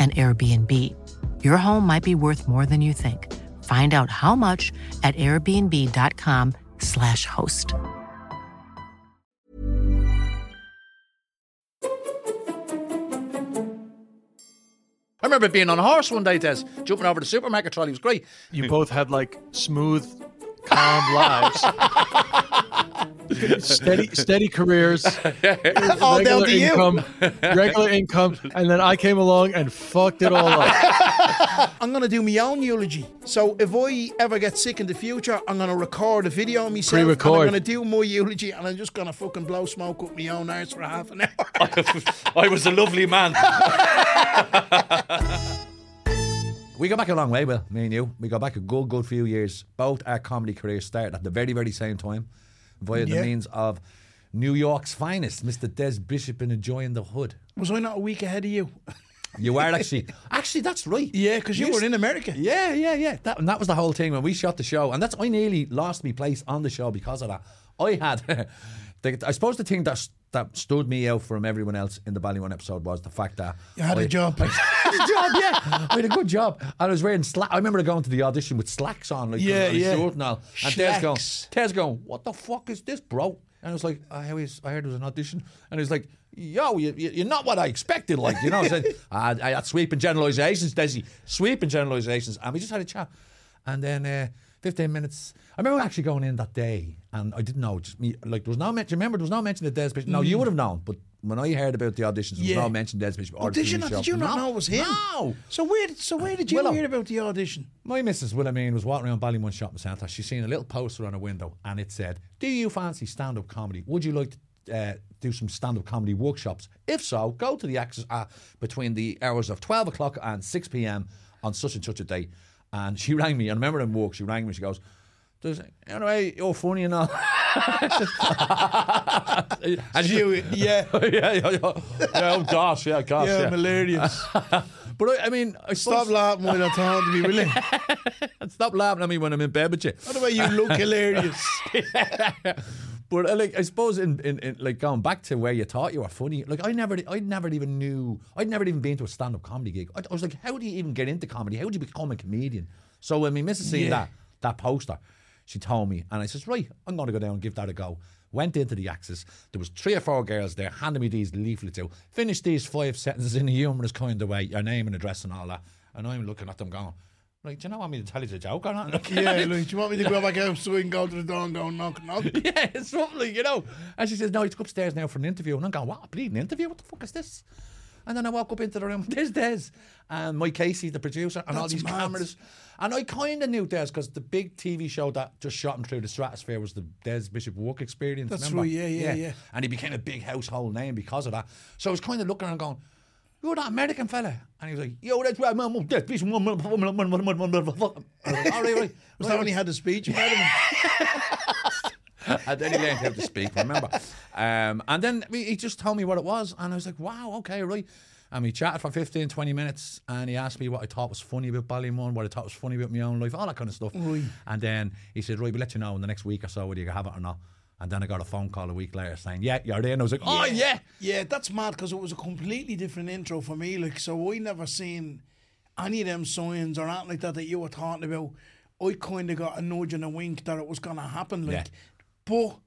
an Airbnb. Your home might be worth more than you think. Find out how much at airbnb.com/slash host. I remember being on a horse one day, Des, jumping over the supermarket trolley. It was great. You both had like smooth, calm lives. steady, steady careers, All down regular to you. income, regular income, and then I came along and fucked it all up. I'm gonna do my own eulogy. So if I ever get sick in the future, I'm gonna record a video of myself. Pre-record. I'm gonna do my eulogy, and I'm just gonna fucking blow smoke up my own arse for half an hour. I was a lovely man. We go back a long way, Will, me and you. We go back a good, good few years. Both our comedy careers started at the very, very same time via the means of New York's finest, Mr. Des Bishop in Enjoying the Hood. Was I not a week ahead of you? You were actually, actually, that's right. Yeah, because you were in America. Yeah, yeah, yeah. That, and that was the whole thing when we shot the show. And that's, I nearly lost my place on the show because of that. I had, the, I suppose the thing that, that stood me out from everyone else in the Ballymun episode was the fact that You had a I- job. I had a job, yeah. I had a good job. And I was wearing slack. I remember going to the audition with slacks on, like Yeah, yeah. shirt and all. And Tez going, Tez going, what the fuck is this, bro? And I was like, I, always, I heard there was an audition. And he was like, yo, you, you, you're not what I expected. Like, you know, I said, I, I had sweeping generalizations, Desi, sweeping generalizations. And we just had a chat. And then uh, 15 minutes. I remember actually going in that day and I didn't know. Just me, like, there was no mention. Remember, there was no mention of Des Bishop. No, you would have known. But when I heard about the auditions, there was Mm. Yeah. no mention of Des Bishop. or did the you not? show. Did you not No. know it was him? No. So where? So where did you Willow. hear about the audition? My missus, what I mean, was walking around Ballymun Shopping Centre. She's seen a little poster on a window and it said, Do you fancy stand up comedy? Would you like to uh, do some stand up comedy workshops? If so, go to the Axis uh, between the hours of 12 o'clock and 6 pm on such and such a day. And she rang me. I remember in work, she rang me. She goes, Does, anyway, you're funny and all. and You, yeah, yeah, yeah, yeah, yeah. Oh, gosh, yeah, gosh, yeah, yeah. hilarious. But I, I mean, I Stop suppose- laughing when I'm talking to me, you? stop laughing at me when I'm in bed with you. By the way, you look hilarious. But uh, like, I suppose in, in, in like going back to where you thought you were funny, like I never, I never even knew, I'd never even been to a stand-up comedy gig. I, I was like, how do you even get into comedy? How do you become a comedian? So when missus seen Yeah. that that poster, she told me, and I says, right, I'm going to go down and give that a go. Went into the Axis. There was three or four girls there, handed me these leaflets out. Finished these five sentences in a humorous kind of way, your name and address and all that. And I'm looking at them going, like, do you not want me to tell you the joke or not? Like, yeah, look, do you want me to go back out so we can go to the door and go knock, knock? yeah, it's something, you know. And she says, no, he's upstairs now for an interview. And I'm going, what, a bleeding interview? What the fuck is this? And then I walk up into the room, there's Des, and Mike Casey, the producer, and all these mad. cameras. And I kind of knew Des because the big TV show that just shot him through the stratosphere was the Des Bishop Work Experience. That's remember? right, yeah, yeah, yeah. And he became a big household name because of that. So I was kind of looking around going, you're that American fella. And he was like, yo, that's right, man. I was like, all right, all right. Was that when he had the speech impediment? and then he learned how to speak, remember? Um, and then he he just told me what it was, and I was like, wow, okay, right. And we chatted for 15, 20 minutes, and he asked me what I thought was funny about Ballymun, what I thought was funny about my own life, all that kind of stuff. And then he said, Right, we'll let you know in the next week or so whether you have it or not. And then I got a phone call a week later saying, Yeah, you're there. And I was like, Oh, yeah. Yeah, that's mad because it was a completely different intro for me. Like, so I never seen any of them signs or anything like that that you were talking about. I kind of got a nudge and a wink that it was going to happen. Like, Yeah. but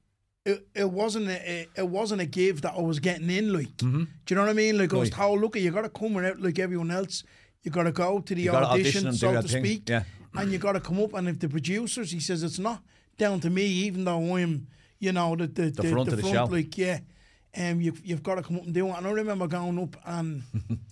it, it wasn't a, it wasn't a give that I was getting in. Like, Mm-hmm. do you know what I mean? Like, I was told, look, you got to come out like everyone else. You got to go to the audition, audition so to thing. speak, Yeah. and you got to come up. And if the producers, he says, it's not down to me, even though I'm, you know, the the, The front of the show. like yeah, um, you've you've got to come up and do it. And I remember going up and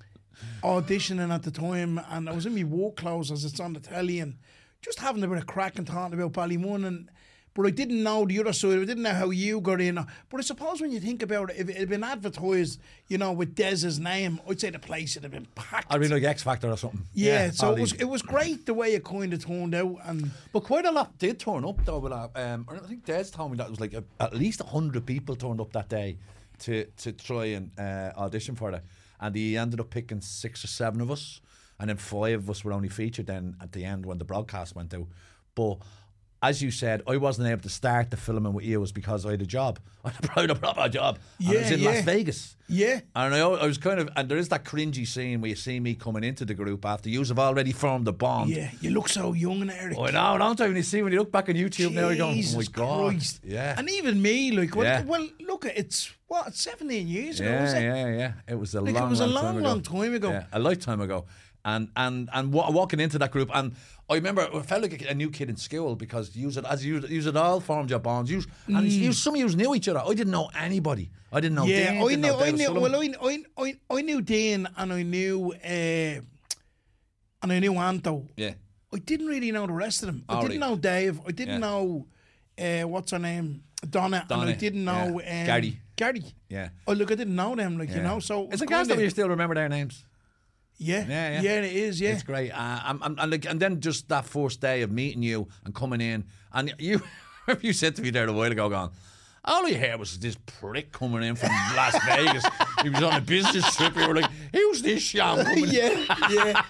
auditioning at the time, and I was in my work clothes as it's on the telly, and just having a bit of crack and talking about Ballymun and. But I didn't know the other side. I didn't know how you got in. But I suppose when you think about it, if it had been advertised, you know, with Des's name, I'd say the place would have been packed. I'd be like X Factor or something. yeah, so it was it was great the way it kind of turned out, and But quite a lot did turn up though. With, uh, um, I think Des told me that it was like a, at least hundred people turned up that day to to try and uh, audition for it, and he ended up picking six or seven of us, and then five of us were only featured then at the end when the broadcast went out. But as you said, I wasn't able to start the filming with you was because I had a job. I had a proper job. and I was in yeah. Las Vegas. yeah, And I, I was kind of, and there is that cringy scene where you see me coming into the group after you have already formed a bond. yeah, you look so young, and Eric. I know, don't I? When you see when you look back on YouTube now, you're going, Jesus "Oh my god!" Christ. Yeah, And even me, like, what, Yeah. well, look, it's what, 17 years ago, yeah, it? yeah, yeah. It was a Like, it long, was a long, long, time ago. long time ago. Yeah, a lifetime ago. And and and wa- walking into that group, and I remember I felt like a, new kid in school because you it as you you had all formed your bonds. You and you, some of you knew each other. I didn't know anybody. I didn't know. Mm. Yeah, I didn't knew, know I knew, well, I, I, I, I knew Dean and I knew, uh, and I knew Anto. yeah, I didn't really know the rest of them. I didn't right. know Dave. I didn't Yeah. know, uh, what's her name? Donna, and I didn't know yeah. um, Gary. Gary. yeah. Oh, look, I didn't know them, like, you know, so. it's a gas that you still remember their names. Yeah, Yeah, yeah. it is, yeah. It's great. Uh, and, and, and, like, and then just that first day of meeting you and coming in, and you you said to me there a while ago, going, all I heard was this prick coming in from Las Vegas. he was on a business trip. You were like, who's this coming yeah, yeah.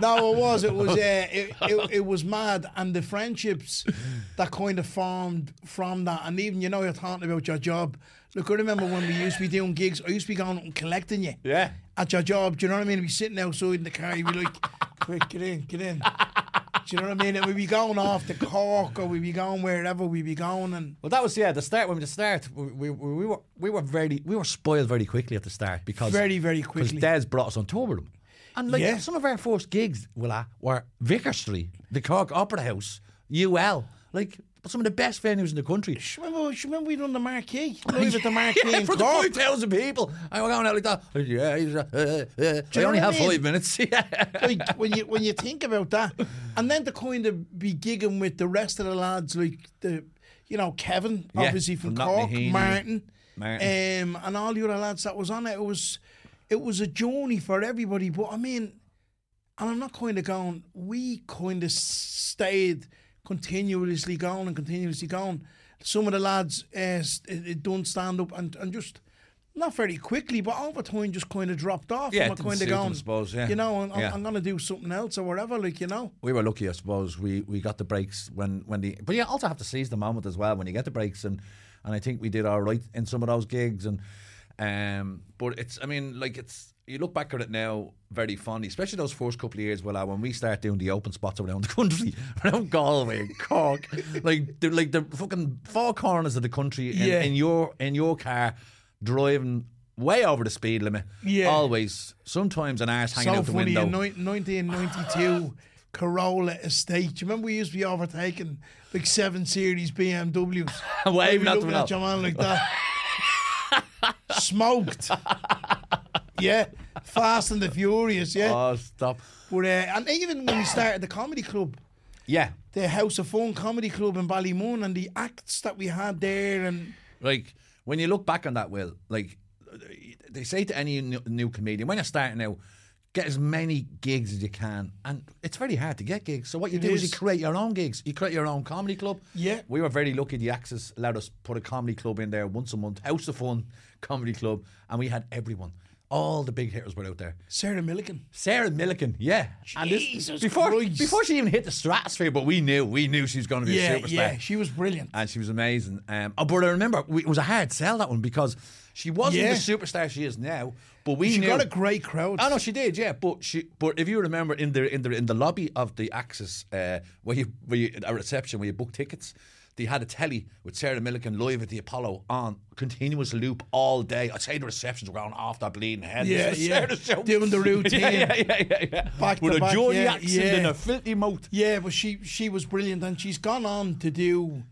No, it was. It was. Uh, it, it, it was mad, and the friendships that kind of formed from that, and even you know you're talking about your job. Look, I remember when we used to be doing gigs. I used to be going and collecting you. Yeah. At your job, do you know what I mean? We'd be sitting outside in the car. You'd be like, "Quick, get in, get in." Do you know what I mean? And we'd be going off to Cork, or we'd be going wherever we'd be going, and Well, that was yeah. The start when we the start, we, we, we were we were very we were spoiled very quickly at the start because Very, very quickly. Des brought us on tour with him, and like Yeah. some of our first gigs, well, were Vicar Street, the Cork Opera House, UL, like some of the best venues in the country. You remember, remember we done the Marquee? Live at the Marquee yeah, in for the Cork. five thousand people, I was going out like that. Yeah, he's, uh, uh, uh, I only what I have mean? five minutes. Yeah. like when you when you think about that, and then to kind of be gigging with the rest of the lads, like the you know Kevin, Yeah, obviously from, from Cork. Martin, Martin. Um, and all the other lads that was on it. It was it was a journey for everybody. But I mean, and I'm not kind of going. We kind of stayed continuously going and continuously going. Some of the lads uh, don't stand up and, and just not very quickly, but over time just kind of dropped off. Yeah, and we're kind of them, going, I suppose, yeah. You know, I'm, Yeah. I'm going to do something else or whatever, like you know. we were lucky, I suppose. We we got the breaks when when the but you also have to seize the moment as well when you get the breaks and and I think we did all right in some of those gigs and um but it's I mean like it's you look back at it now very fondly, especially those first couple of years. Well, when we start doing the open spots around the country, around Galway, Cork, like the, like the fucking four corners of the country, in, Yeah. in your in your car, driving way over the speed limit. Yeah. always. Sometimes an ass hanging so out the funny window. in ni- 1992 Corolla Estate. Do you remember we used to be overtaking like seven series BMWs? Waving Maybe at them at your man like that. Smoked. Yeah. Fast and the Furious, yeah. Oh, stop! but uh, and even when we started the comedy club, Yeah, the House of Fun comedy club in Ballymun and the acts that we had there and like when you look back on that, Will, like they say to any new, new comedian when you're starting out, get as many gigs as you can, and it's very hard to get gigs. So what you do is. is. you create your own gigs. You create your own comedy club. Yeah. we were very lucky. The Axis allowed us to put a comedy club in there once a month, House of Fun comedy club, and we had everyone. All the big hitters were out there. Sarah Millican. Sarah Millican, yeah. And this- Jesus before Christ. before she even hit the stratosphere, but we knew we knew she was going to be Yeah, a superstar. yeah, she was brilliant. and she was amazing. Um, oh, but I remember we, it was a hard sell that one because she wasn't Yeah. the superstar she is now. But we She knew got a great crowd. Oh no, she did, yeah. But she, but if you remember in the in the in the lobby of the Axis, uh, where you where you a reception where you book tickets, they had a telly with Sarah Millican live at the Apollo on continuous loop all day. I'd say the receptions were going off their bleeding head. Yeah, yeah. Doing the routine. yeah, yeah, yeah, yeah, yeah. Back with a back, Geordie yeah, accent yeah. and a filthy mouth. Yeah, but she she was brilliant, and she's gone on to do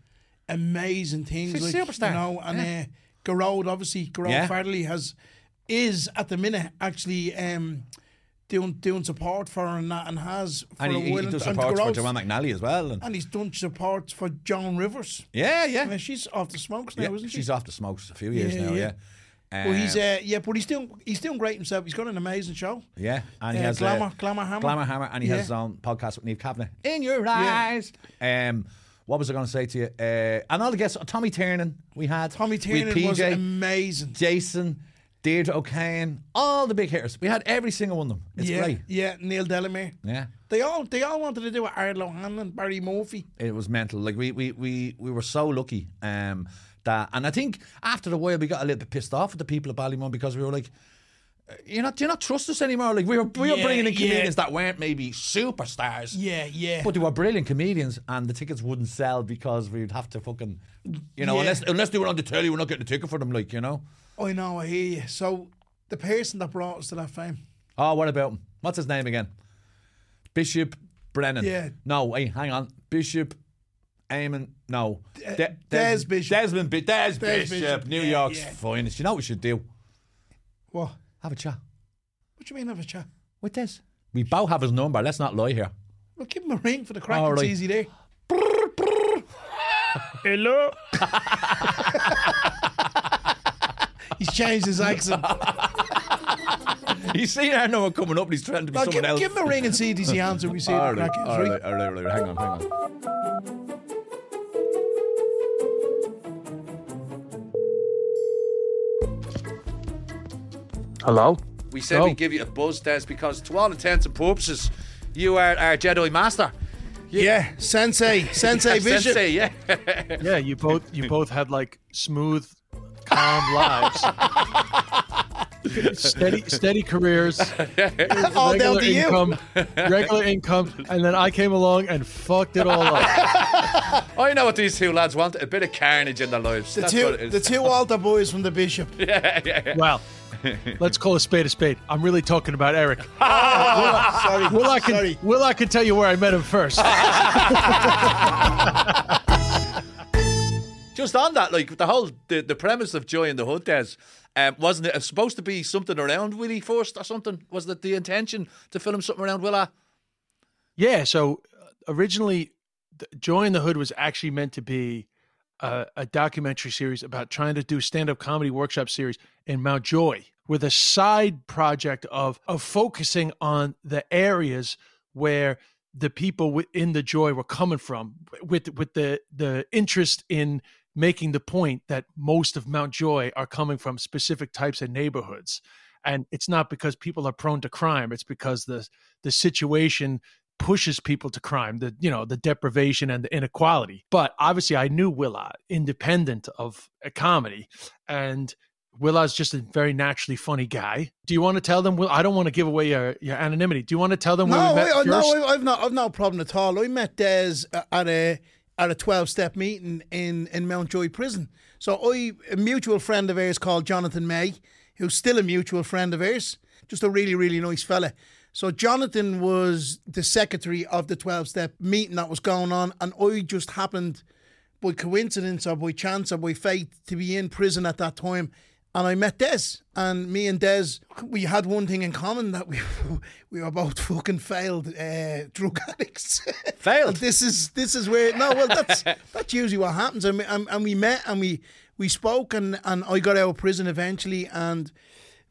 amazing things. She's a like, superstar. You know, and Yeah. uh, Gearóid, obviously, Gearóid Yeah. Farrelly has is at the minute actually um, doing doing support for her and that, and has for And a he, he does support for Joanne McNally as well. And, and he's done support for Joan Rivers. yeah, I yeah. mean, she's off the smokes now, yeah isn't she? she's off the smokes a few years Yeah, now, yeah. yeah. But he's Um, uh, yeah, but he's doing he's doing great himself. He's got an amazing show. Yeah, and he Uh, has Glamour- uh, Glamour Hammer. Glamour Hammer, and he has his own podcast with Niamh Kavanagh. In your eyes. Um, what was I going to say to you? Uh, and all the guests, Tommy Tiernan, we had Tommy Tiernan PJ, was amazing. Jason, Deirdre O'Kane, all the big hitters. We had every single one of them. It's yeah, great. yeah, Neil Delamere. Yeah. They all they all wanted to do it. Ardal O'Hanlon, Barry Murphy. It was mental. Like we we we, we were so lucky. Um, that and I think after a while we got a little bit pissed off at the people of Ballymun because we were like, uh, you're not, do you not trust us anymore? Like we were, we were Yeah, bringing in yeah. comedians that weren't maybe superstars. Yeah, yeah. But they were brilliant comedians, and the tickets wouldn't sell because we'd have to fucking, you know, Yeah. unless unless they were on the telly, we're not getting a ticket for them, like you know. I know, I hear you. So the person that brought us to that fame. Oh, what about him? What's his name again? Bishop Brennan. Yeah. No, wait, hang on. Bishop. Eamon, no. De- Des Bishop. Desmond Bi- Des, Des Bishop. Bishop. New Yeah, York's yeah. finest. You know what we should do? What? Have a chat. What do you mean have a chat? With Des. We both have his number. Let's not lie here. Well, give him a ring for the crack. All It's easy there. Hello. He's changed his accent. He's seen our number coming up and he's trying to be Well, someone give, else. give him a ring and see if he's the answer. We see all the right, crack is, all right? right, all right, all right. Hang on, hang on. Hello? We said we'd give you a buzz, Des, because to all intents and purposes, you are our Jedi Master. Yeah, Sensei, Sensei vision. Sensei, yeah. Yeah, you both you both had like smooth, calm lives. steady steady careers. All down regular to you. income, regular income, and then I came along and fucked it all up. I know what these two lads want a bit of carnage in their lives. The That's two, what it is. the two altar boys from the Bishop. yeah Well, let's call a spade a spade. I'm really talking about Eric. Ah, sorry, Will I can sorry. Will I can tell you where I met him first. Just on that, like the whole the, the premise of Joy in the Hood, Des, um, wasn't it supposed to be something around Willie first or something? Was that the intention to film something around Willa? Yeah, so uh, originally, Joy in the Hood was actually meant to be a, a documentary series about trying to do stand-up comedy workshop series in Mountjoy, with a side project of of focusing on the areas where the people within the Joy were coming from, with with the the interest in making the point that most of Mountjoy are coming from specific types of neighborhoods and it's not because people are prone to crime it's because the the situation pushes people to crime the you know the deprivation and the inequality but obviously i knew willa independent of a comedy and Willa's just a very naturally funny guy. Do you want to tell them? Will I don't want to give away your, your anonymity. Do you want to tell them No, where we met I, no, I've not, I've no problem at all. I met Des uh, at a at a twelve step meeting in in Mountjoy Prison. So I a mutual friend of ours called Jonathan May, who's still a mutual friend of ours, just a really really nice fella. So Jonathan was the secretary of the twelve step meeting that was going on, and I just happened by coincidence or by chance or by fate to be in prison at that time. And I met Des, and me and Des, we had one thing in common that we we were both fucking failed uh, drug addicts. Failed? This is this is where no, well that's that's usually what happens. And we, and, and we met and we we spoke, and and I got out of prison eventually, and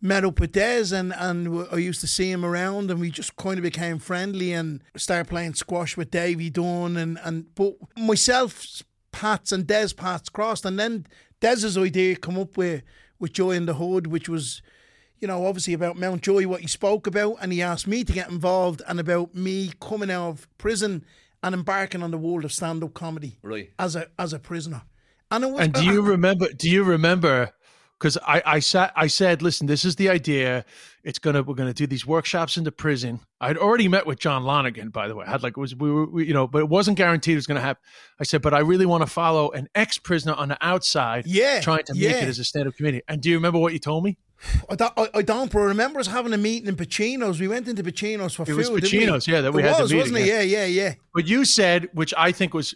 met up with Des, and and I used to see him around, and we just kind of became friendly, and started playing squash with Davy Dunn, and and but myself paths and Des paths crossed, and then Des's idea come up with with Joy in the Hood, which was, you know, obviously about Mountjoy, what he spoke about, and he asked me to get involved and about me coming out of prison and embarking on the world of stand-up comedy Right. as a as a prisoner. And it was. And do you remember? Do you remember? Because I, I sat, I said, listen, this is the idea. It's gonna, we're gonna do these workshops in the prison. I'd already met with John Lonergan, by the way. I had like it was, we were, we, you know, but it wasn't guaranteed it was gonna happen. I said, but I really want to follow an ex-prisoner on the outside, Yeah, trying to make it as a stand-up comedian. And do you remember what you told me? I don't, I, I don't, but I remember us having a meeting in Pacino's. We went into Pacino's for It food. was? Pacino's, yeah, that we it had the meeting, wasn't it? Yeah, yeah, yeah. What you said, which I think was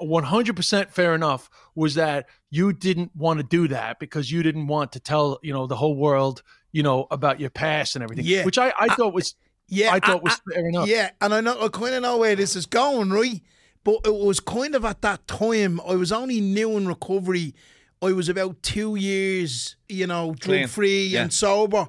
100% fair enough, was that you didn't want to do that because you didn't want to tell, you know, the whole world, you know, about your past and everything. Yeah. Which I, I thought was, Yeah, I thought was fair enough. Yeah, and I know I kind of know where this is going, right? But it was kind of at that time I was only new in recovery. I was about two years, you know, drug free Yeah. and sober,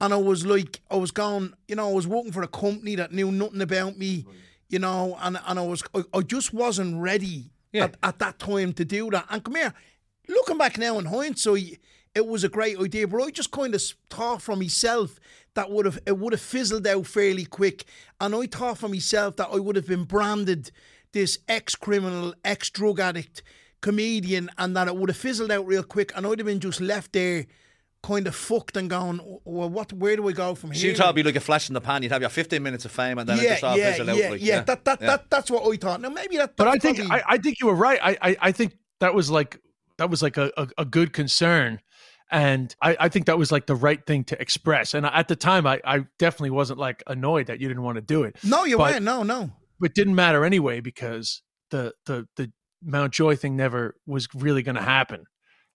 and I was like, I was going, you know, I was working for a company that knew nothing about me, you know, and and I was, I, I just wasn't ready Yeah. at, at that time to do that. And come here, looking back now in hindsight, it was a great idea, but I just kind of thought for myself that would have it would have fizzled out fairly quick, and I thought for myself that I would have been branded this ex criminal, ex drug addict comedian, and that it would have fizzled out real quick, and I'd have been just left there. Kind of fucked and going. Well, what? Where do we go from here? So here? you thought it'd be like a flash in the pan. You'd have your 15 minutes of fame and then it yeah, just all yeah, fizzled out. yeah, like, yeah. That that that that's what I thought. Now maybe that. But I think, probably- I, I think you were right. I, I, I think that was like, that was like a, a, a good concern. And I, I think that was like the right thing to express. And at the time, I, I definitely wasn't like annoyed that you didn't want to do it. no, you but- weren't. No, no. But it didn't matter anyway because the, the, the Mountjoy thing never was really going to happen.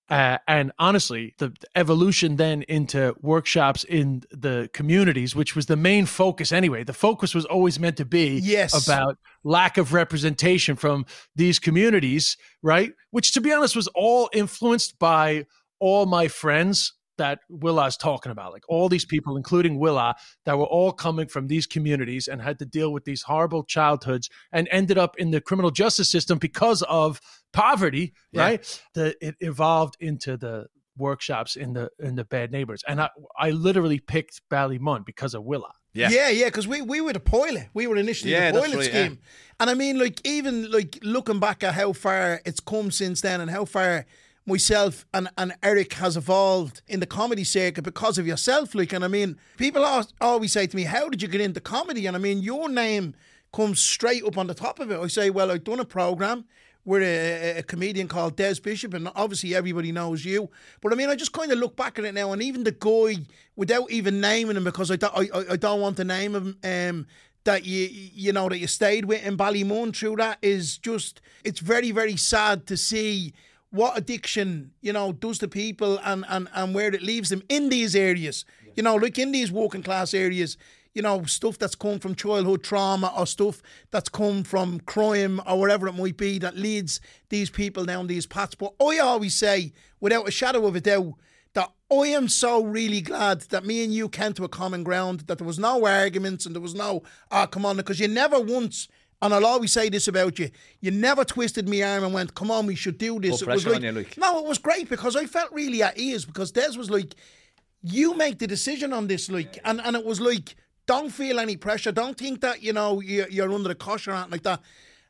Uh, and honestly, the, the evolution then into workshops in the communities, which was the main focus anyway. The focus was always meant to be Yes. about lack of representation from these communities, right? Which, to be honest, was all influenced by all my friends that Willa's talking about. Like all these people, including Willa, that were all coming from these communities and had to deal with these horrible childhoods and ended up in the criminal justice system because of poverty, Yeah. right? The, it evolved into the workshops in the in the bad neighbors and i i literally picked ballymun because of willa Yeah. Yeah, yeah, because we, we were the pilot. We were initially Yeah, the that's pilot right, yeah. scheme. And I mean, like, even like looking back at how far it's come since then and how far myself and, and Eric has evolved in the comedy circuit because of yourself. Like, and I mean, people always say to me, How did you get into comedy? And I mean, your name comes straight up on the top of it. I say, Well, I've done a program with a, a comedian called Des Bishop, and obviously everybody knows you. But I mean, I just kind of look back at it now, and even the guy, without even naming him, because I, I, I, I don't want to name him, um, that you you know that you stayed with in Ballymun through that is just it's very very sad to see what addiction you know does to people and and and where it leaves them in these areas. You know, like in these working class areas. You know, stuff that's come from childhood trauma or stuff that's come from crime or whatever it might be that leads these people down these paths. But I always say, without a shadow of a doubt, that I am so really glad that me and you came to a common ground, that there was no arguments and there was no, ah, come on, because you never once, and I'll always say this about you, you never twisted me arm and went, come on, we should do this. It was like, on you, like. no, it was great because I felt really at ease because Des was like, you make the decision on this, like, and, and it was like, don't feel any pressure. Don't think that you know you're, you're under the cosh or anything like that.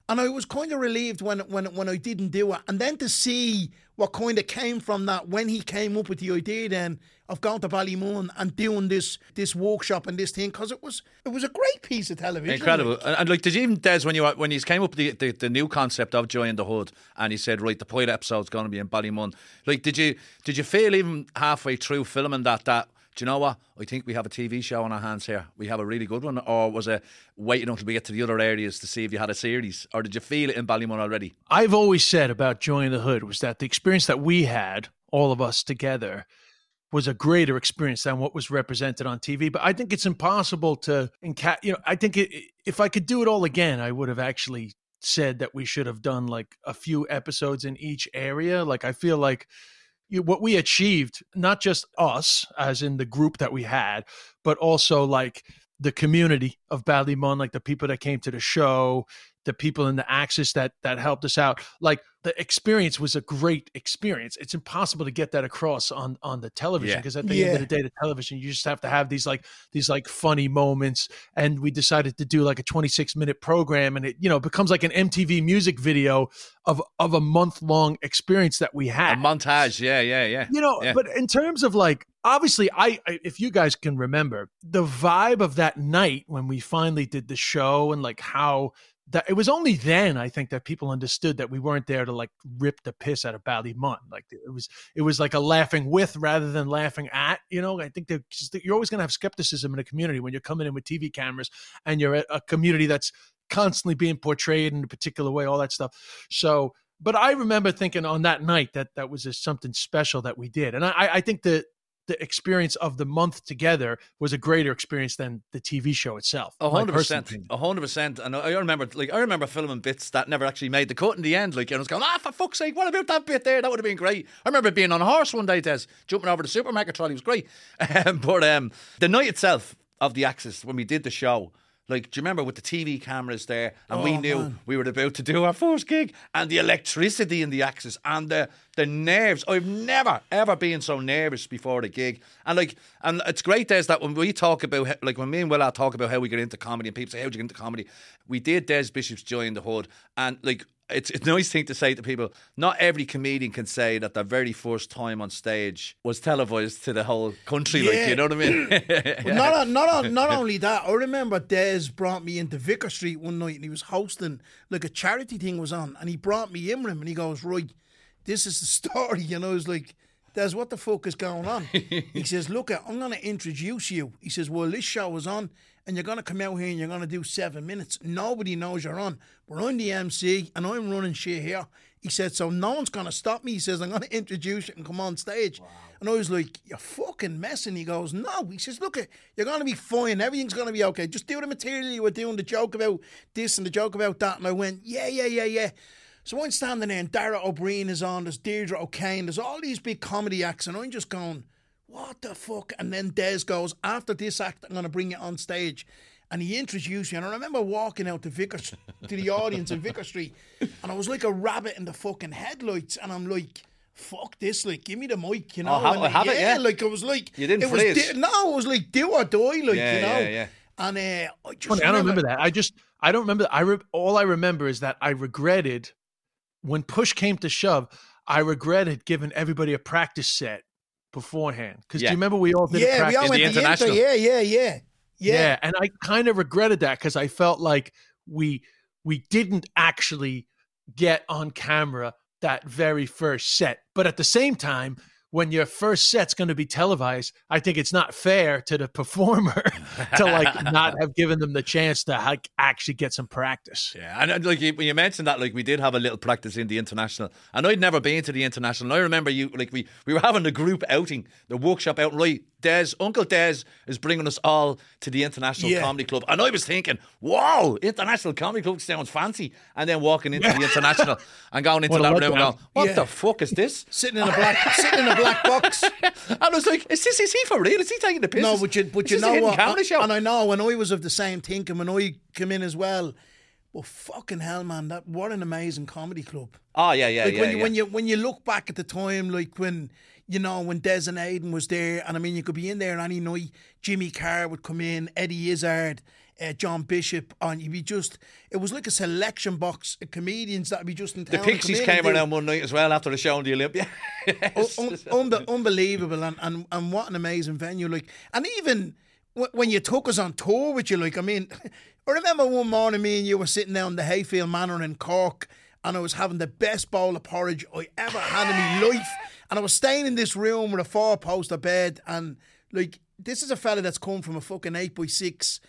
And I was kind of relieved when when when I didn't do it, and then to see what kind of came from that when he came up with the idea then of going to Ballymun and doing this this workshop and this thing because it was it was a great piece of television. Incredible. And, and like, did you even, Des, when you when he came up with the, the, the new concept of Joy in the Hood and he said, right, the pilot episode's going to be in Ballymun, like, did you did you feel even halfway through filming that, that, do you know what? I think we have a TV show on our hands here. We have a really good one. Or was it waiting until we get to the other areas to see if you had a series? Or did you feel it in Ballymun already? I've always said about Joy in the Hood was that the experience that we had, all of us together, was a greater experience than what was represented on TV. But I think it's impossible to, enca- you know, I think it, if I could do it all again, I would have actually said that we should have done like a few episodes in each area. Like I feel like what we achieved, not just us as in the group that we had, but also like the community of Ballymun, like the people that came to the show, the people in the Axis that that helped us out. Like the experience was a great experience. It's impossible to get that across on on the television Yeah. because at the end of the day, the television you just have to have these like these like funny moments. And we decided to do like a 26 minute program, and it you know becomes like an MTV music video of of a month long experience that we had. A montage. Yeah, yeah, yeah. you know Yeah. but in terms of like obviously I, I if you guys can remember the vibe of that night when we finally did the show and like how that it was only then i think that people understood that we weren't there to like rip the piss out of ballymun like it was it was like a laughing with rather than laughing at you know? I think that you're always going to have skepticism in a community when you're coming in with tv cameras and you're a, a community that's constantly being portrayed in a particular way all that stuff. So but I remember thinking on that night that that was just something special that we did, and I, I think the the experience of the month together was a greater experience than the TV show itself. A hundred percent, a hundred percent. And I remember, like, I remember filming bits that never actually made the cut in the end. Like, and I was going, ah, for fuck's sake, what about that bit there? That would have been great. I remember being on a horse one day, Des, jumping over the supermarket trolley. Was great. But um, the night itself of the Axis, when we did the show, like, do you remember with the TV cameras there, and we Oh, knew man. we were about to do our first gig, and the electricity in the Axis, and the the nerves. I've never ever been so nervous before the gig, and like, and it's great, Des, that when we talk about, like, when me and Will talk about how we get into comedy, and people say, "How'd you get into comedy?" We did Des Bishop's Joy in the Hood, and like. It's, it's a nice thing to say to people. Not every comedian can say that their very first time on stage was televised to the whole country. Like, you know what I mean? Not not not only that. I remember Des brought me into Vicar Street one night, and he was hosting like a charity thing was on, and he brought me in with him, and he goes, "Right, this is the story." You know, it's like. Des, what the fuck is going on? he says, Look, I'm going to introduce you. He says, Well, this show is on, and you're going to come out here and you're going to do seven minutes. Nobody knows you're on. But I'm the MC, and I'm running shit here. He said, So no one's going to stop me. He says, I'm going to introduce you and come on stage. And I was like, You're fucking messing. He goes, No. He says, Look, you're going to be fine. Everything's going to be okay. Just do the material you were doing, the joke about this and the joke about that. And I went, Yeah, yeah, yeah, yeah. So I'm standing there, and Dara Ó Briain is on. There's Deirdre O'Kane. There's all these big comedy acts, and I'm just going, "What the fuck?" And then Des goes, "After this act, I'm going to bring you on stage." And he introduced me, and I remember walking out to Vicar to the audience in Vicar Street, and I was like a rabbit in the fucking headlights, and I'm like. Fuck this! Like, give me the mic, you know. Oh, have- and, have it, yeah. like I was like, You didn't it was freeze. di- no, it was like do or die, like Yeah, you know. yeah, yeah. And uh, I just Funny, I don't remember that. I just I don't remember. I re- all I remember is that I regretted when push came to shove. I regretted giving everybody a practice set beforehand because Yeah. do you remember we all did a Yeah, we practice all In went the to Inter. international. Yeah, yeah, yeah, Yeah. yeah. and I kind of regretted that because I felt like we we didn't actually get on camera that very first set. But at the same time, when your first set's going to be televised, I think it's not fair to the performer to like not have given them the chance to like actually get some practice. Yeah, and uh, like you, when you mentioned that, like we did have a little practice in the international, and I'd never been to the international. And I remember you, like we we were having a group outing, the workshop out. Right, Des, Uncle Des is bringing us all to the international Yeah. comedy club, and I was thinking, wow, international comedy club sounds fancy. And then walking into the international and going into that room, and going, what Yeah. the fuck is this? Sitting in a black, sitting in a black box. And I was like, is this is he for real? Is he taking the piss? No, but you, but Is you know what? And I know when I was of the same thinking, when I came in as well. Well, fucking hell, man! That what an amazing comedy club. oh yeah, yeah, like yeah. when you yeah. when you when you look back at the time, like when you know when Des and Aiden was there, and I mean you could be in there any night. Jimmy Carr would come in, Eddie Izzard, uh, John Bishop, and you'd be just. It was like a selection box of comedians that would be just in the town. come Pixies came around one night as well after the show in the Olympia. Un- un- unbe- unbelievable and, and and what an amazing venue like and even w- when you took us on tour with you like I mean I remember one morning me and you were sitting down in the Hayfield Manor in Cork and I was having the best bowl of porridge I ever had in my life and I was staying in this room with a four poster bed and like this is a fella that's come from a fucking 8 by 6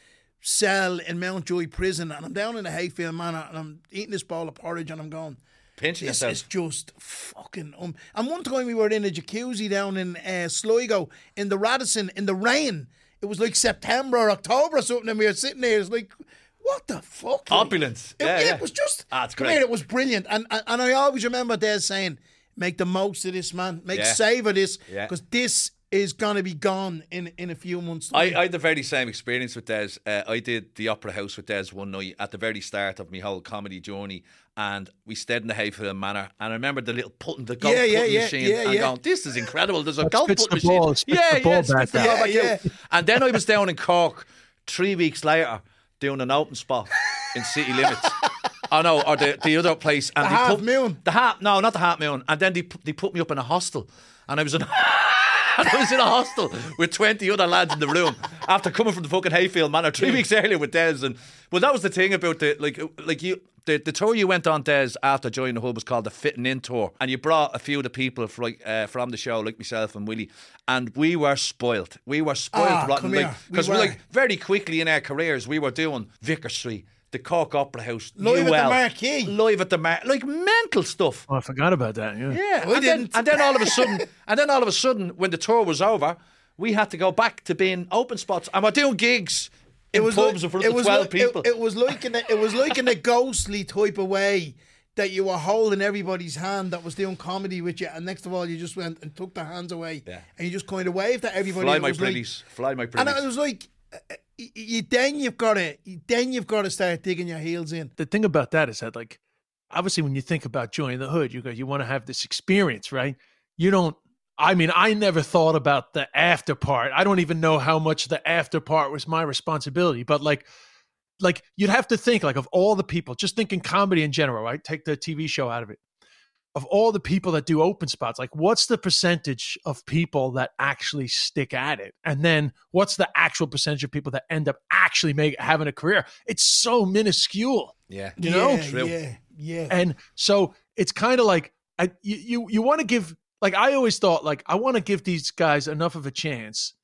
cell in Mountjoy prison and I'm down in the Hayfield Manor and I'm eating this bowl of porridge and I'm going Pinching this yourself. is just fucking um. And one time we were in a jacuzzi down in uh, Sligo in the Radisson in the rain. It was like September or October or something, and we were sitting there. It's like, what the fuck? Opulence. It, Yeah, yeah, yeah. it was just. Ah, great. here, it was brilliant, and, and and I always remember Des saying, "Make the most of this, man. Make Yeah. save of this, Yeah. because this is gonna be gone in in a few months. I. I had the very same experience with Des. Uh, I did the Opera House with Des one night at the very start of my whole comedy journey, and we stayed in the Hayfield Manor. And I remember the little putting the golf Yeah, yeah, putting yeah, machine, yeah, and yeah. going, "This is incredible." There's a That golf spits putting the machine. ball, yeah, the ball yeah, back the ball Yeah. And then I was down in Cork three weeks later doing an open spot in City Limits. Oh know, or the, the other place. And The they Half put, Moon. The half, no, not the half moon. And then they put, they put me up in a hostel, and I was in. and I was in a hostel with 20 other lads in the room after coming from the fucking Hayfield Manor three weeks earlier with Des. And well, that was the thing about the like, like you. The, the tour you went on, Des, after Joy in the Hood was called the Fitting In Tour, and you brought a few of the people from, like, uh, from the show, like myself and Willie, and we were spoilt. We were spoilt Ah, rotten, come like. We because we were. like very quickly in our careers we were doing Vicar Street, the Cork Opera House, Live at the Marquee. live at the Mar, like mental stuff. Oh, I forgot about that. Yeah. Yeah, We and then, didn't. and then all of a sudden, and then all of a sudden, when the tour was over, we had to go back to being open spots, and we're doing gigs in pubs like- in front it of was twelve like- people. It, it was like in a, it was like in a ghostly type of way that you were holding everybody's hand that was doing comedy with you, and next of all, you just went and took the hands away, Yeah. and you just kind of waved at everybody. fly and it my was like- pretties, fly my pretties. and it was like, uh, you then you've got to then you've got to start digging your heels in. the thing about that is that like obviously when you think about Joy in the Hood you go you want to have this experience right? You don't i mean i never thought about the after part. I don't even know how much the after part was my responsibility but like like you'd have to think like of all the people just thinking comedy in general right? Take the tv show out of it of all the people that do open spots like what's the percentage of people that actually stick at it and then what's the actual percentage of people that end up actually make having a career it's so minuscule yeah, you know? yeah, True. yeah, yeah. and so it's kind of like I, you you, you want to give like I always thought like I want to give these guys enough of a chance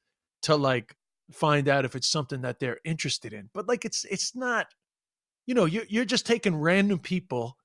to like find out if it's something that they're interested in. But like it's it's not you know you're you're just taking random people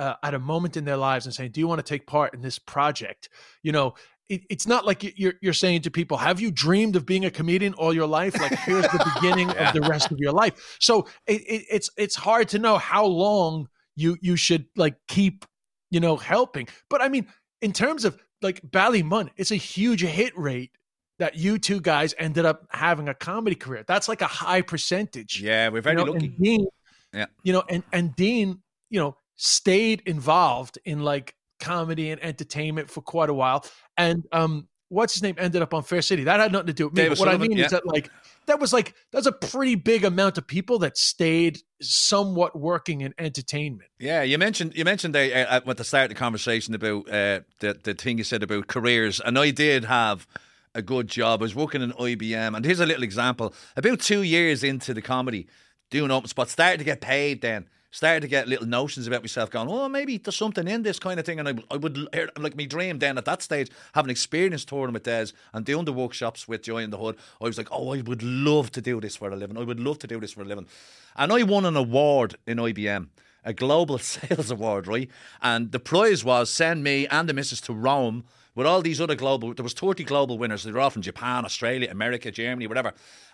uh, at a moment in their lives and saying, "Do you want to take part in this project?" You know. It, it's not like you- you're you're saying to people, "Have you dreamed of being a comedian all your life?" Like here's the beginning of the rest of your life. So it, it, it's it's hard to know how long you you should like keep you know helping. But I mean, in terms of like Ballymun, it's a huge hit rate that you two guys ended up having a comedy career. That's like a high percentage. yeah, we're very you know, lucky. Dean, Yeah. you know, and and Dean, you know, stayed involved in like comedy and entertainment for quite a while. And um, what's his name ended up on Fair City. That had nothing to do with me. What I mean yeah. is that like that was like that's a pretty big amount of people that stayed somewhat working in entertainment. Yeah, you mentioned you mentioned there uh, at the start of the conversation about uh, the the thing you said about careers, and I did have a good job. I was working in IBM, and here's a little example. About two years into the comedy, doing open spots, started to get paid. Then started to get little notions about myself, going, "Oh, maybe there's something in this kind of thing." And I, I would like me dream then at that stage, having experience touring with Des and doing the workshops with Joy in the Hood. I was like, "Oh, I would love to do this for a living. I would love to do this for a living." And I won an award in IBM a global sales award, right? And the prize was send me and the missus to Rome with all these other global. There was thirty global winners. They were all from Japan, Australia, America, Germany, whatever.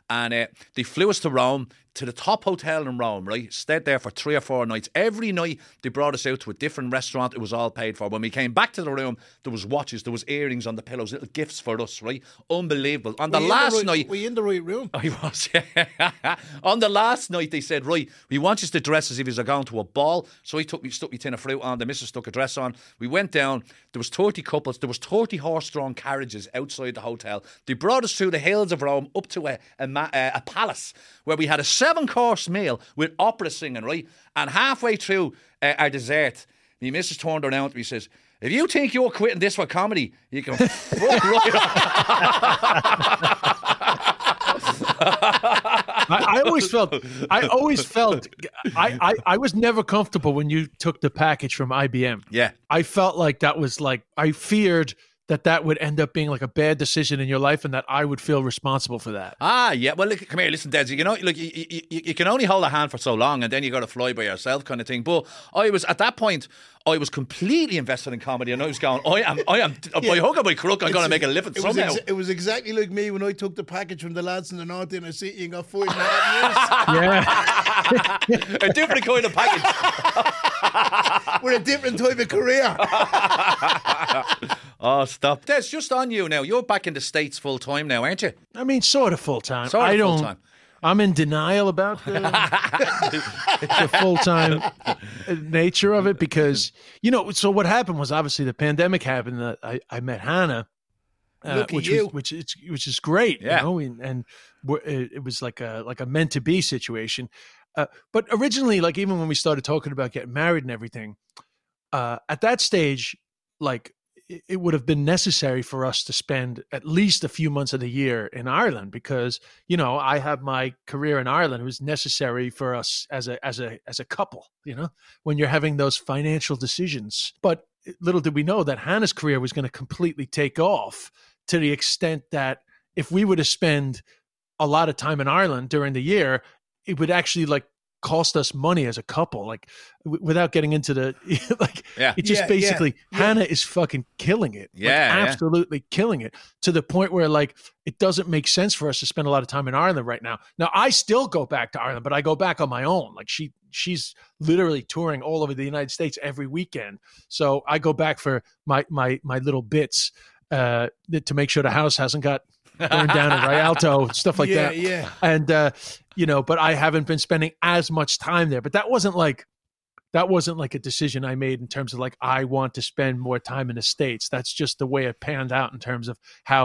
And uh, they flew us to Rome to the top hotel in Rome, right? Stayed there for three or four nights. Every night they brought us out to a different restaurant. It was all paid for. When we came back to the room, there was watches, there was earrings on the pillows, little gifts for us, right? Unbelievable. On the Were you in last right, night, were you in the right room? I was, yeah. On the last night, they said, right, we want you to dress as if you're going to a ball. So he took me, stuck me tin of fruit on. The missus stuck a dress on. We went down. There was 30 couples. There was 30 horse-drawn carriages outside the hotel. They brought us through the hills of Rome up to a, a, ma- uh, a palace where we had a seven-course meal with opera singing, right? And halfway through uh, our dessert, my missus turned around to me and says, if you think you're quitting this for comedy, you can fuck right I, I always felt I always felt I, I I was never comfortable when you took the package from IBM. Yeah. I felt like that was like I feared that that would end up being like a bad decision in your life and that I would feel responsible for that. Ah, yeah. Well, look, come here, listen, Desi. You know, look, you, you, you you can only hold a hand for so long, and then you got to fly by yourself, kind of thing. But I was at that point, I was completely invested in comedy, and I was going, I am, I am, by hook or by crook, I'm going to make a living It was, somehow. ex- it was exactly like me when I took the package from the lads in the North Inner City and got five and a half years Yeah. a different kind of package. With a different type of career. Oh, stop. Des, just on you now. You're back in the States full time now, aren't you? I mean, sort of full time. Sort of I don't. full-time. I'm in denial about the, the full time nature of it because you know. So what happened was obviously the pandemic happened. That I, I met Hannah, uh, Look at which you. was which is which is great. Yeah. You know, and, and it, it was like a like a meant to be situation. Uh, but originally, like even when we started talking about getting married and everything, uh, at that stage, like it, would have been necessary for us to spend at least a few months of the year in Ireland because you know I have my career in Ireland. It was necessary for us as a as a as a couple. You know, when you're having those financial decisions. But little did we know that Hannah's career was going to completely take off to the extent that if we were to spend a lot of time in Ireland during the year, it would actually like cost us money as a couple like w- without getting into the like Yeah. it just Yeah, yeah, basically yeah. hannah is fucking killing it Like, Yeah, yeah. absolutely killing it to the point where like it doesn't make sense for us to spend a lot of time in ireland right now now i still go back to ireland but i go back on my own like she she's literally touring all over the united states every weekend so i go back for my my my little bits uh to make sure the house hasn't got burned down in rialto stuff like yeah, that yeah. and uh you know but i haven't been spending as much time there. But that wasn't like that wasn't like a decision i made in terms of like i want to spend more time in the states. That's just the way it panned out in terms of how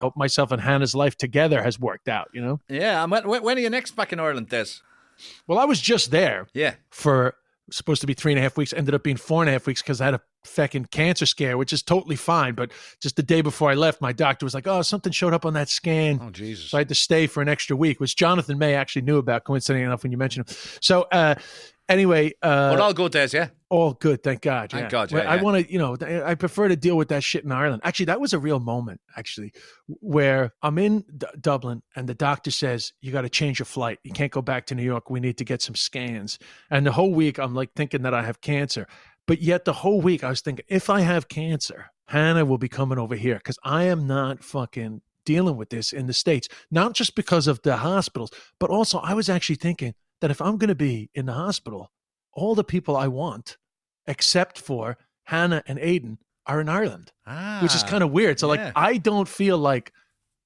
How myself and hannah's life together has worked out you know Yeah. When when are you next back in Ireland, Des? well i was just there Yeah. for supposed to be three and a half weeks ended up being four and a half weeks because i had a fucking cancer scare which is totally fine but just the day before i left my doctor was like oh something showed up on that scan Oh, Jesus. So I had to stay for an extra week, which Jonathan May actually knew about, coincidentally enough, when you mentioned him. So, uh, anyway, uh, but all good, Des, yeah? all good, thank God. Thank yeah. God, Well, yeah, I want to, you know, I I prefer to deal with that shit in Ireland. Actually, that was a real moment, actually, where I'm in D- Dublin and the doctor says, you got to change your flight. You can't go back to New York. We need to get some scans. And the whole week, I'm like thinking that I have cancer. But yet, the whole week, I was thinking, if I have cancer, Hannah will be coming over here because I am not fucking dealing with this in the States. Not just because of the hospitals, but also I was actually thinking that if I'm going to be in the hospital, all the people I want, except for Hannah and Aiden, are in Ireland, Ah, which is kind of weird. So, yeah. like, I don't feel like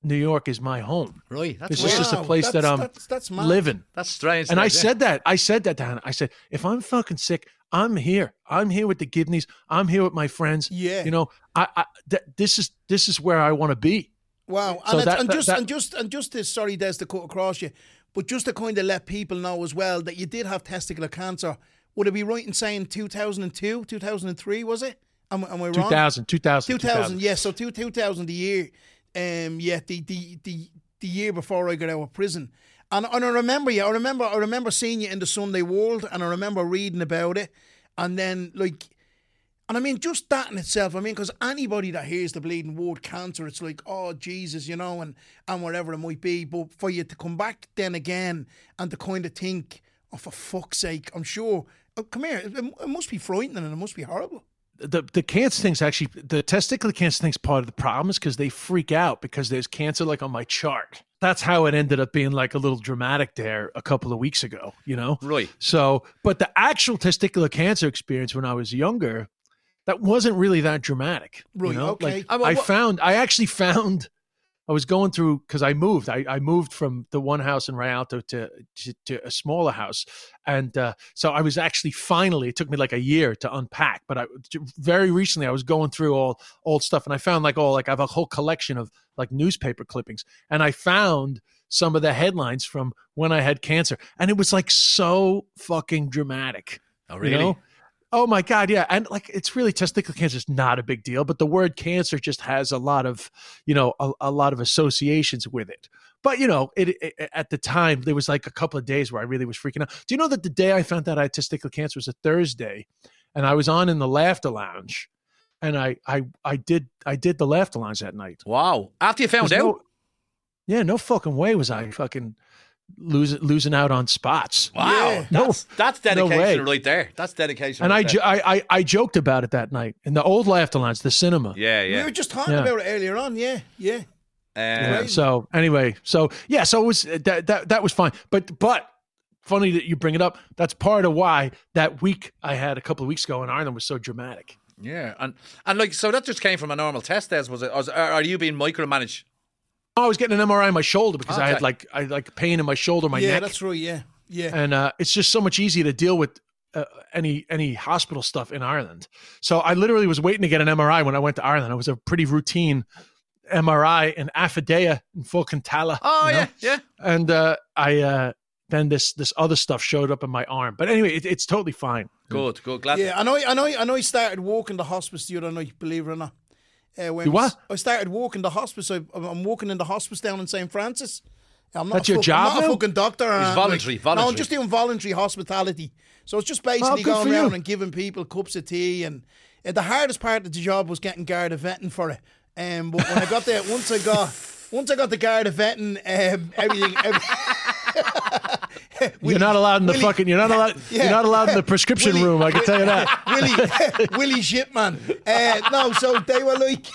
New York is my home. Really? That's This weird. is just a Wow, place that I'm that's- that's living. That's strange. And I Des, yeah. said that. I said that to Hannah. I said, if I'm fucking sick, I'm here. I'm here with the Gibneys. I'm here with my friends. Yeah. You know, I, I th- this is this is where I want to be. Wow, So and, that- and that- just that- and just and just to sorry, Des, to cut across you, but just to kind of let people know as well that you did have testicular cancer. Would it be right in saying 2002, 2003, was it? Am, am I wrong? 2000, 2000, 2000, yes. So two, 2000 a year. Um, yeah, the, the the the year before I got out of prison, and and I remember you. I remember I remember seeing you in the Sunday World, and I remember reading about it, and then like. And I mean, just that in itself, I mean, because anybody that hears the bleeding word cancer, it's like, oh, Jesus, you know, and, and whatever it might be. But for you to come back then again and to kind of think, oh, for fuck's sake, I'm sure, oh, come here, it, it must be frightening and it must be horrible. the the cancer thing's actually the testicular cancer thing's part of the problem is because they freak out because there's cancer like on my chart. That's how it ended up being like a little dramatic there a couple of weeks ago, you know? Right. So, but the actual testicular cancer experience when I was younger, that wasn't really that dramatic. Really? You know? okay. Like, well, I found, I actually found I was going through because I moved. I, I moved from the one house in Rialto to to, to a smaller house, and uh, so I was actually finally. It took me like a year to unpack, but I very recently I was going through all old stuff, and I found like all like I have a whole collection of like newspaper clippings, and I found some of the headlines from when I had cancer, and it was like so fucking dramatic. Oh, you really? know? Oh my god, yeah, and like it's really testicular cancer is not a big deal, but the word cancer just has a lot of, you know, a, a lot of associations with it. But you know, it, it at the time there was like a couple of days where I really was freaking out. Do you know that the day I found out I had testicular cancer was a Thursday, and I was on in the laughter lounge, and I I I did I did the laughter lounge that night. Wow. After you found There's out. no- yeah, no fucking way was I fucking losing losing out on spots. Wow. Yeah. No. That's, that's No dedication right there. That's dedication. And I, right jo- I, I I joked about it that night in the old laughter lounge, the cinema. yeah, yeah. We were just talking Yeah. about it earlier on. Yeah, yeah. Um, Yeah, So anyway, so yeah, so it was that that that was fine. But but funny that you bring it up. That's part of why that week I had a couple of weeks ago in Ireland was so dramatic. Yeah, and and like so that just came from a normal test test, was it? Or are you being micromanaged? I was getting an MRI on my shoulder because I had like I had, like pain in my shoulder, my yeah, neck, that's right. Yeah, yeah. and uh, it's just so much easier to deal with uh, any any hospital stuff in Ireland. So I literally was waiting to get an MRI when I went to Ireland. It was a pretty routine MRI in Affidea in Fulcantala. Oh you know? yeah, yeah. and uh, I uh, then this this other stuff showed up in my arm. But anyway, it, it's totally fine. Good, good. Glad. Yeah, I know. I know. I know. I started walking the hospice the other night. Believe it or not. Uh, when what? I started walking the hospice. I, I'm walking in the hospice down in St Francis. I'm not That's your fuck- job I'm not now? a fucking doctor. It's voluntary, like- No, I'm just doing voluntary hospitality. So it's just basically Oh, going around you. and giving people cups of tea. And uh, the hardest part of the job was getting Garda vetting for it. Um, but when I got there, once I got once I got the Garda vetting, um, everything. every- you're not allowed in the Willie- fucking. You're not allowed. Yeah. You're not allowed in the prescription Willie- room. I can tell you that. Willie, Willie Shipman. Uh, no, so they were like,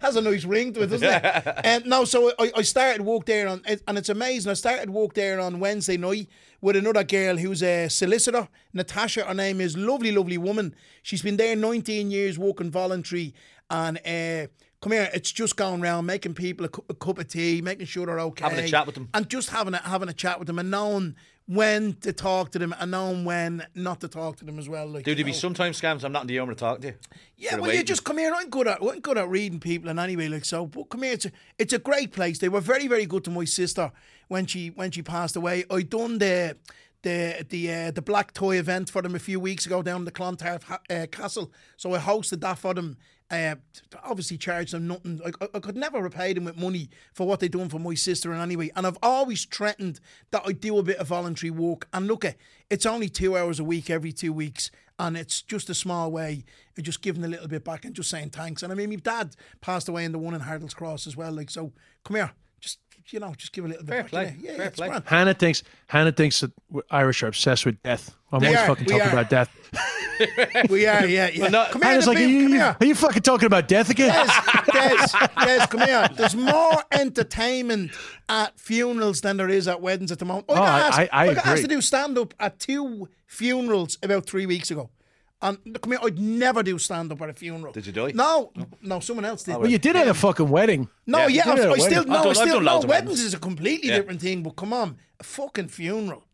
has a nice ring to it, doesn't it? And no, so I, I started walk there on, and it's amazing. I started walk there on Wednesday night with another girl who's a solicitor, Natasha. Her name is lovely, lovely woman. She's been there 19 years, working voluntary, and. Uh, Come here! It's just going around making people a, cu- a cup of tea, making sure they're okay, Having a chat with them. and just having a having a chat with them, and knowing when to talk to them, and knowing when not to talk to them as well. Like, Dude, there be sometimes scams I'm not in the humor to talk to you. Yeah, well, you just come here. I'm good at I'm good at reading people, and anyway, like so. But come here, it's a, it's a great place. They were very very good to my sister when she when she passed away. I done the the the uh, the black toy event for them a few weeks ago down in the Clontarf uh, Castle. So I hosted that for them. Uh, obviously charged them nothing. I, I, could never repay them with money for what they done for my sister and anyway. And I've always threatened that I do a bit of voluntary work. And look, at it's only two hours a week every two weeks, and it's just a small way of just giving a little bit back and just saying thanks. And I mean, my dad passed away in the one in Harold's Cross as well. Like, so come here, you know, just give a little bit Fair back. play, Yeah, yeah, fair play. grand. Hannah thinks Hannah thinks that Irish are obsessed with death. I'm They always are, fucking we talking are. about death. We are, yeah, yeah. no, come here, Hannah's the like, are you, come here. are you fucking talking about death again? Yes, Des, Des, come here. There's more entertainment at funerals than there is at weddings at the moment. Oh, I got, Oh, I- asked, I- I got asked to do stand up at two funerals about three weeks ago. And come here, I'd never do stand up at a funeral. Did you do it? No, no, someone else did. Well, you did at a fucking wedding. No, Yeah. yeah, You did it I, at I still weddings. no, I've I done- I've still done no. loads Weddings weddings. is a completely Yeah. different thing, but come on, a fucking funeral.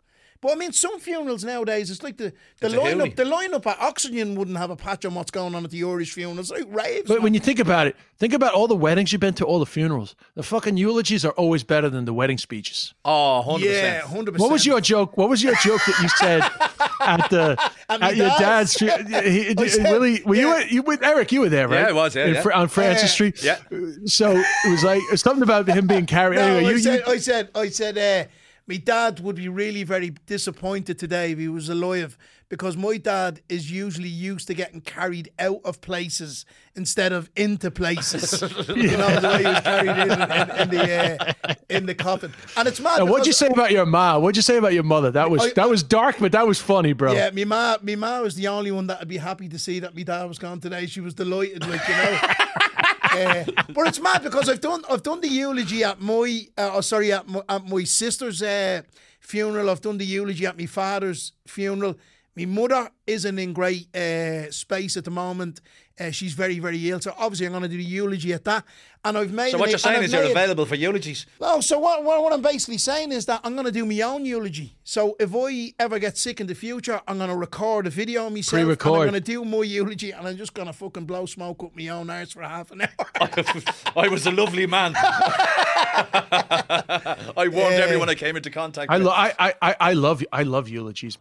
But I mean, some funerals nowadays, it's like the the It's a lineup. hoolie. The lineup at Oxygen wouldn't have a patch on what's going on at the Irish funerals. Like raves. But man. when you think about it, think about all the weddings you've been to, all the funerals. The fucking eulogies are always better than the wedding speeches. Oh, 100%. yeah, hundred percent. What was your joke? What was your joke that you said at the At at, my your dad's? dad's? He, I said- Willie, were you yeah. at- you with Eric? You were there, right? Yeah, I was, yeah, In yeah. On Francis Yeah. Street. Yeah. So it was like it's something about him being carried. No, anyway, I, you, said, you, I said, I said, uh, my dad would be really very disappointed today if he was alive because my dad is usually used to getting carried out of places instead of into places. You know the way he was carried in, in, in the uh, in the coffin, and it's mad. What'd you say about your ma? What'd you say about your mother? That was I- that was dark, but that was funny, bro. Yeah, me ma, me ma was the only one that would be happy to see that my dad was gone today. She was delighted, like you know. Uh, but it's mad because I've done I've done the eulogy at my uh, oh, sorry at my, at my sister's uh, funeral. I've done the eulogy at my father's funeral. My mother isn't in great uh, space at the moment. Uh, she's very, very ill. So obviously, I'm going to do the eulogy at that. And I've made. So what you're saying is you're made- available for eulogies. No, so what, what, what I'm basically saying is that I'm going to do my own eulogy. So if I ever get sick in the future, I'm going to record a video of myself. And I'm going to do my eulogy and I'm just going to fucking blow smoke up my own arse for half an hour. I was a lovely man. I warned everyone I came into contact I, with. lo- I, I, I, I love I love eulogies.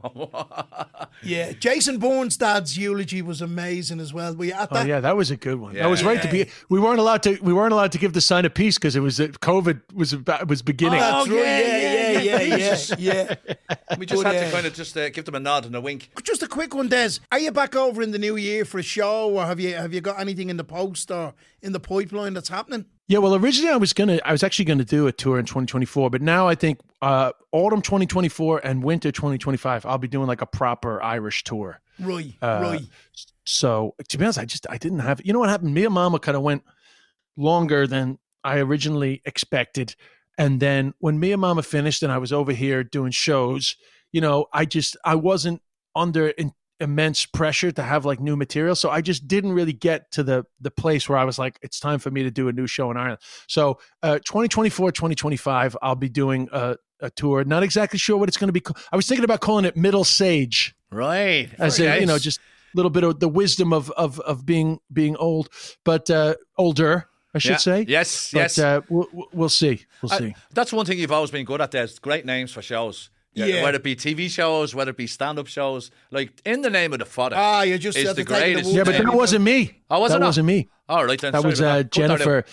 yeah, Jason Byrne's dad's eulogy was amazing as well. Were you at Oh yeah, that was a good one. that was right to be. We weren't allowed to. We weren't allowed to give the sign of peace because it was that COVID was about, was beginning. That's Oh, right. yeah, Yeah, yeah, yeah, yeah, yeah, yeah. we just But, had to uh, kind of just uh, give them a nod and a wink. Just a quick one, Des. Are you back over in the new year for a show, or have you have you got anything in the post or in the pipeline that's happening? Yeah, well, originally I was gonna, I was actually gonna do a tour in 2024, but now I think uh, autumn 2024 and winter 2025, I'll be doing like a proper Irish tour. Right, Uh, right. So to be honest, I just I didn't have. You know what happened? Me and Mama kind of went longer than I originally expected, and then when me and Mama finished, and I was over here doing shows, you know, I just I wasn't under in, immense pressure to have like new material, so I just didn't really get to the the place where I was like, it's time for me to do a new show in Ireland. So uh, 2024, 2025, I'll be doing a. A tour, not exactly sure what it's going to be. I was thinking about calling it Middle Sage, Right. as in you know just a little bit of the wisdom of of of being being old but uh older i should Yeah. say Yes, but yes. uh we'll, we'll see we'll Uh, see that's one thing you've always been good at. There's great names for shows. Yeah. Whether it be TV shows, whether it be stand-up shows, like in the name of the Fada. Ah, you just is the to the greatest. wood yeah but that wasn't me Oh, was it that not? wasn't me All right, then. that sorry was uh that. Put that out. jennifer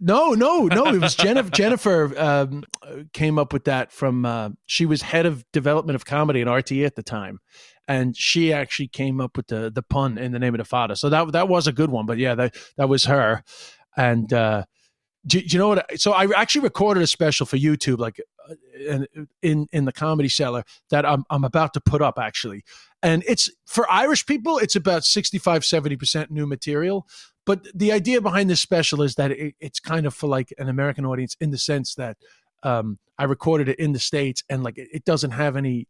no no no it was jennifer jennifer um came up with that from uh she was head of development of comedy in RTE at the time and she actually came up with the the pun in the name of the father so that that was a good one but yeah that that was her and uh do, do you know what? So I actually recorded a special for YouTube, like uh, in in in the comedy cellar that I'm I'm about to put up actually, and it's for Irish people. It's about 65 70 percent new material, but the idea behind this special is that it, it's kind of for like an American audience in the sense that um, I recorded it in the states and like it, it doesn't have any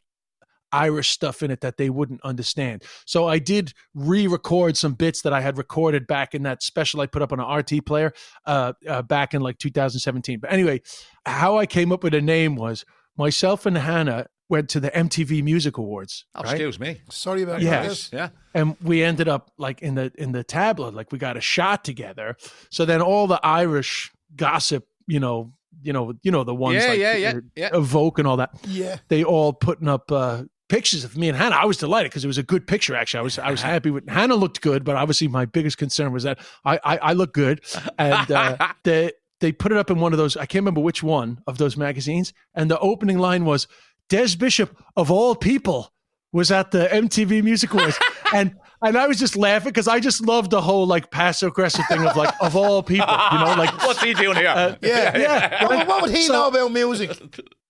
Irish stuff in it that they wouldn't understand. So I did re-record some bits that I had recorded back in that special I put up on an RT player uh, uh, back in like 2017. But anyway, how I came up with a name was myself and Hannah went to the MTV Music Awards. Oh, right? excuse me. Sorry about Yes. that. Yeah. and we ended up like in the in the tabloid like we got a shot together so then all the irish gossip you know you know you know the ones Yeah, like yeah, yeah, uh, yeah. evoke and all that Yeah. they all putting up uh pictures of me and hannah i was delighted because it was a good picture actually i was i was happy with hannah looked good but obviously my biggest concern was that i i, I look good and uh they they put it up in one of those i can't remember which one of those magazines and the opening line was des bishop of all people was at the MTV Music Awards, and and I was just laughing because I just love the whole like passive aggressive thing of like of all people, you know, like What's he doing here? uh, Yeah. yeah. What, what would he So- know about music?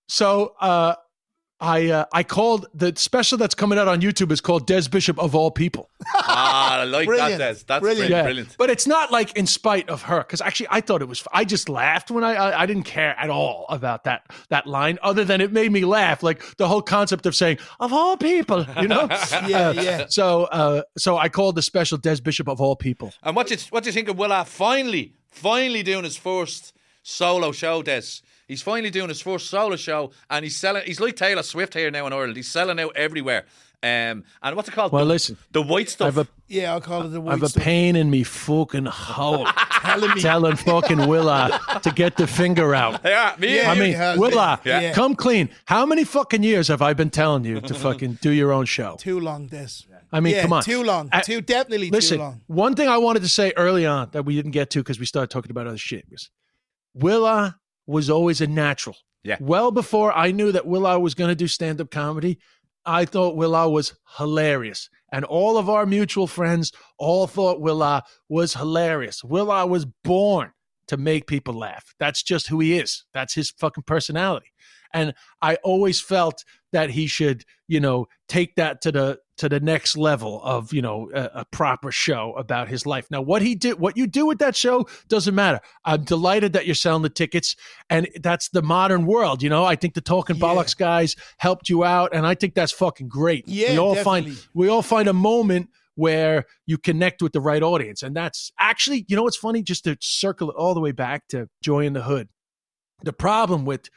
So uh, I uh, I called the special that's coming out on YouTube is called Des Bishop of all people. ah, I like Brilliant. that, Des. That's Brilliant. brilliant. Yeah, brilliant. but it's not like in spite of her because actually I thought it was. I just laughed when I, I I didn't care at all about that that line, other than it made me laugh. Like the whole concept of saying of all people, you know. Yeah, Uh, yeah. So uh, so I called the special Des Bishop of all people. And what do you, what do you think of Willa finally, finally doing his first solo show, Des? He's finally doing his first solo show, and he's selling. He's like Taylor Swift here now in Ireland. He's selling out everywhere. Um, and what's it called? Well, the, listen, the white stuff. a Yeah, I'll call it the white. Stuff. I white have a pain in me fucking hole. Telling me. telling fucking Willa to get the finger out. yeah, me. Yeah, I mean, has Willa. Yeah. come clean. How many fucking years have I been telling you to fucking do your own show? Too long, this. I mean, yeah, come on. Too long. I- too definitely Listen, too long. one thing I wanted to say early on that we didn't get to because we started talking about other shit was Willa was always a natural. Yeah. Well before I knew that Willa was going to do stand up comedy, I thought Willa was hilarious. And all of our mutual friends all thought Willa was hilarious. Willa was born to make people laugh. That's just who he is. That's his fucking personality. And I always felt that he should, you know, take that to the to the next level of, you know, a, a proper show about his life. Now, what he did, what you do with that show doesn't matter. I'm delighted that you're selling the tickets, and that's the modern world. You know, I think the Talking Yeah. Bollocks guys helped you out, and I think that's fucking great. Yeah, we all definitely. find we all find a moment where you connect with the right audience. And that's actually, you know what's funny? Just to circle it all the way back to Joy in the Hood. The problem with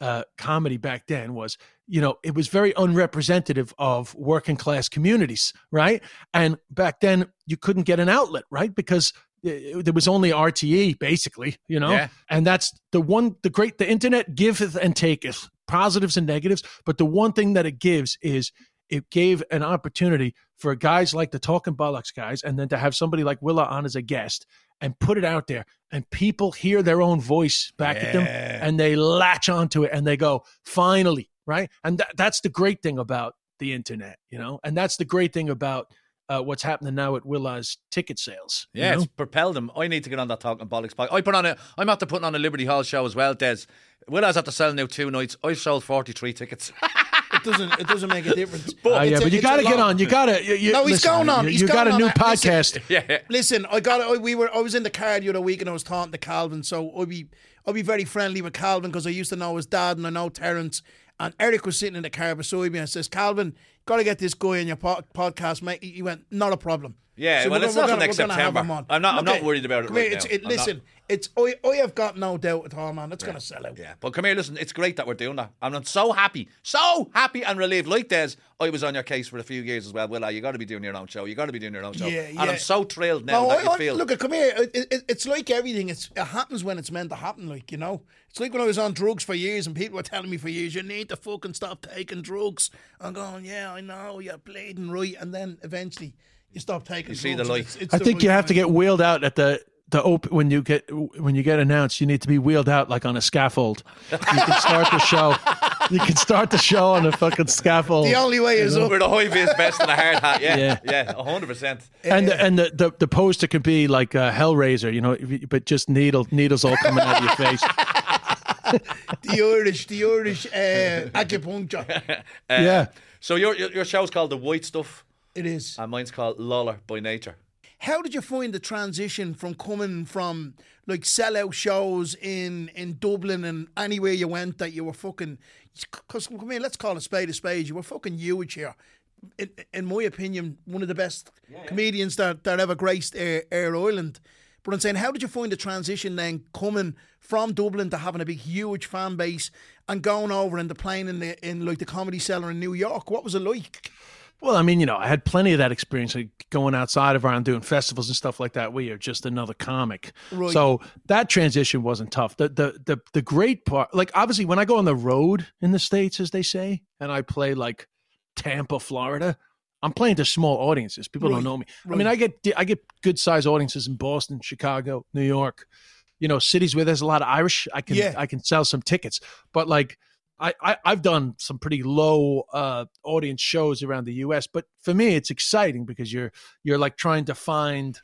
uh, comedy back then was, you know, it was very unrepresentative of working class communities, right? And back then you couldn't get an outlet, right? Because uh, there was only RTE basically, you know, Yeah. and that's the one, the great, the internet giveth and taketh positives and negatives. But the one thing that it gives is it gave an opportunity for guys like the Talking Bollocks guys, and then to have somebody like Willa on as a guest and put it out there, and people hear their own voice back at them, and they latch onto it, and they go, "Finally!" Right? And tha- that's the great thing about the internet, you know, and that's the great thing about uh, what's happening now at Willa's ticket sales. you Yeah, know? it's propelled them. I need to get on that talking bollocks podcast. I put on a. I'm after putting on a Liberty Hall show as well, Des. Will I was after selling now two nights. I've sold 43 tickets. It doesn't. It doesn't make a difference. Oh, yeah, a- but you got to get on. You got to. You, you, No, he's listen, going on. You, He's you got going a new on. Listen. podcast. yeah. Listen, I got. I, we were. I was in the car the other week, and I was talking to Calvin. So I'd be. I'd be very friendly with Calvin because I used to know his dad and I know Terence. And Eric was sitting in the car beside me and says, "Calvin, got to get this guy in your po- podcast, mate." He went, "Not a problem." Yeah, So well, it's gonna- not next gonna have September. on. I'm not- I'm not worried about it right it's, now. It, listen, it's. I, I have got no doubt at all, man. It's going to sell out. Yeah, but come here, listen. It's great that we're doing that. And I'm so happy, so happy and relieved. Like Des, I was on your case for a few years as well. Will I? You got to be doing your own show. You got to be doing your own show. Yeah, yeah. And. I'm so thrilled now No, that I- you I- feel. Look, come here. It, it, it's like everything. It's, it happens when it's meant to happen. Like you know, it's like when I was on drugs for years, and people were telling me for years, "You need to fucking stop taking drugs." I'm going, "Yeah, I know. You're bleeding right," and then eventually you stop taking. You see drugs, the and light. it's- it's I the think you right have to get wheeled out at the the op- when you get when you get announced. You need to be wheeled out like on a scaffold. You can start the show. You can start the show on a fucking scaffold. The only way is up. We're the high vis vest and a hard hat. Yeah, Yeah. yeah, hundred percent. and the, and the, the the poster could be like a Hellraiser, you know, but just needle needles all coming out of your face. The Irish, the Irish uh, acupuncture. yeah. So your, your your show's called the White Stuff, It is. and mine's called Lawler by Nature. How did you find the transition from coming from like sellout shows in in Dublin and anywhere you went that you were fucking? Because come here, let's call a spade a spade. You were fucking huge here. In, in my opinion, one of the best comedians that, that ever graced Air, Air Island. But I'm saying, how did you find the transition then coming from Dublin to having a big, huge fan base and going over and the playing in the in like the comedy cellar in New York? What was it like? Well, I mean, you know, I had plenty of that experience, like going outside of Ireland, doing festivals and stuff like that, where you're just another comic. Right. So that transition wasn't tough. The, the the the great part, like obviously, when I go on the road in the states, as they say, and I play like Tampa, Florida, I'm playing to small audiences. People Right, don't know me. I mean, I get I get good sized audiences in Boston, Chicago, New York. You know, cities where there's a lot of Irish. I can Yeah. I can sell some tickets, but like. I, I, I've done some pretty low uh, audience shows around the U.S., but for me, it's exciting because you're you're like trying to find,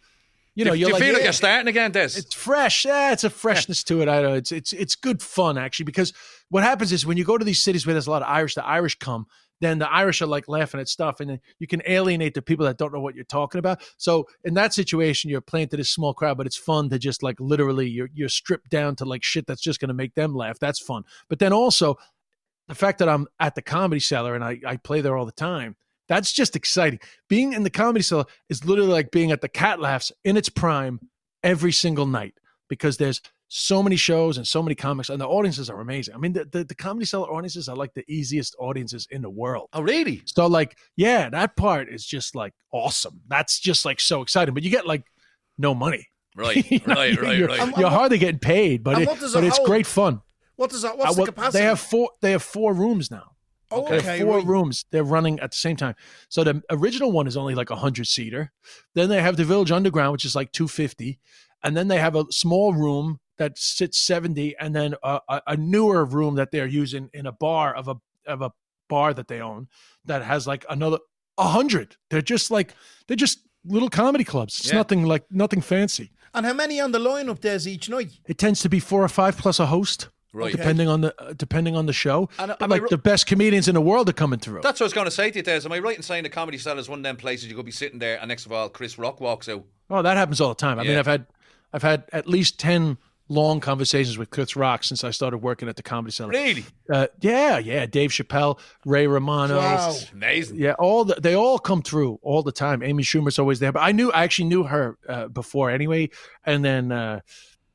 you know, do, you're do you like, feel like yeah, you're starting again, Des? it's fresh. Yeah, it's a freshness to it. I know it's it's it's good fun actually because what happens is when you go to these cities where there's a lot of Irish, the Irish come, then the Irish are like laughing at stuff, and then you can alienate the people that don't know what you're talking about. So in that situation, you're playing to this small crowd, but it's fun to just like literally you're you're stripped down to like shit that's just going to make them laugh. That's fun. But then also the fact that I'm at the comedy cellar and I, I play there all the time, that's just exciting. Being in the comedy cellar is literally like being at the cat laughs in its prime every single night because there's so many shows and so many comics and the audiences are amazing. I mean, the, the, the comedy cellar audiences are like the easiest audiences in the world. oh, really? So like, yeah, that part is just like awesome. That's just like so exciting, but you get like no money. Right, You know, right, right, you're, right. Um, you're and what- hardly getting paid, but um, it, but it's hold? great fun. What does that? What's well, the capacity? They have four. They have four rooms now. Oh, They okay, four right. rooms. They're running at the same time. So the original one is only like a hundred seater. Then they have the Village Underground, which is like two fifty, and then they have a small room that sits seventy, and then a, a, a newer room that they're using in a bar of a of a bar that they own that has like another a hundred. They're just like they're just little comedy clubs. It's Yeah. nothing like nothing fancy. And how many on the lineup there's each night? It tends to be four or five plus a host. Right. Depending on the uh, depending on the show, And, uh, but am I like the best comedians in the world are coming through. That's what I was going to say to you, Des. Am I right in saying the comedy cell is one of them places you could be sitting there, and next of all, Chris Rock walks out? Oh, that happens all the time. I mean, I've had I've had at least ten long conversations with Chris Rock since I started working at the Comedy Cellar. Really? Uh, yeah, yeah. Dave Chappelle, Ray Romano. Wow. Amazing. Yeah, all the, they all come through all the time. Amy Schumer's always there, but I knew I actually knew her uh, before anyway. And then, uh,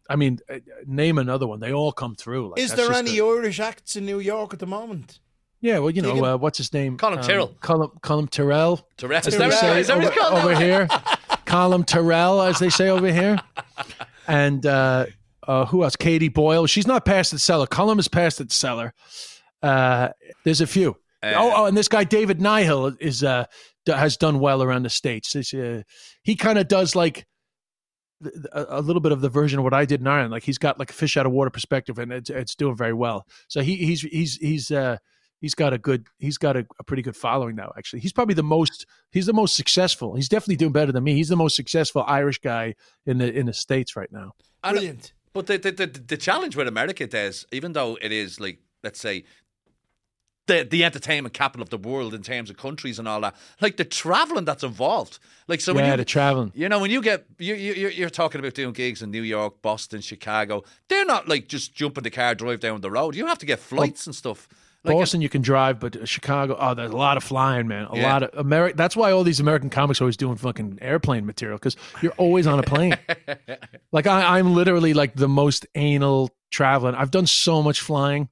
I mean, uh, name another one. They all come through. Like, Is there any a- Irish acts in New York at the moment? yeah, well, you know, uh, what's his name? Colin Tyrrell. Colin, Colin Tyrrell. Terrell. as Is they that say? Is that over, it's called now? over here. Colin Terrell, as they say over here. And uh, uh, who else? Katie Boyle. She's not past the cellar. Cullum is past the cellar. Uh, there's a few. Uh, oh, oh, and this guy David Nihill is uh, has done well around the states. Uh, he kind of does like th- th- a, a little bit of the version of what I did in Ireland. Like he's got like a fish out of water perspective, and it's it's doing very well. So he he's he's he's uh, he's got a good he's got a, a pretty good following now. Actually, he's probably the most he's the most successful. He's definitely doing better than me. He's the most successful Irish guy in the in the states right now. And- Brilliant. But the, the the the challenge with America is, even though it is like let's say the the entertainment capital of the world in terms of countries and all that, like the traveling that's involved. Like so, when yeah, you, the traveling. You know, when you get you you you're- you're talking about doing gigs in New York, Boston, Chicago, they're not like just jumping the car, drive down the road. You have to get flights and stuff. Like, Boston, you can drive, but Chicago, oh, there's a lot of flying, man. A Yeah. lot of America. That's why all these American comics are always doing fucking airplane material because you're always on a plane. like I, I'm literally like the most anal traveling. I've done so much flying.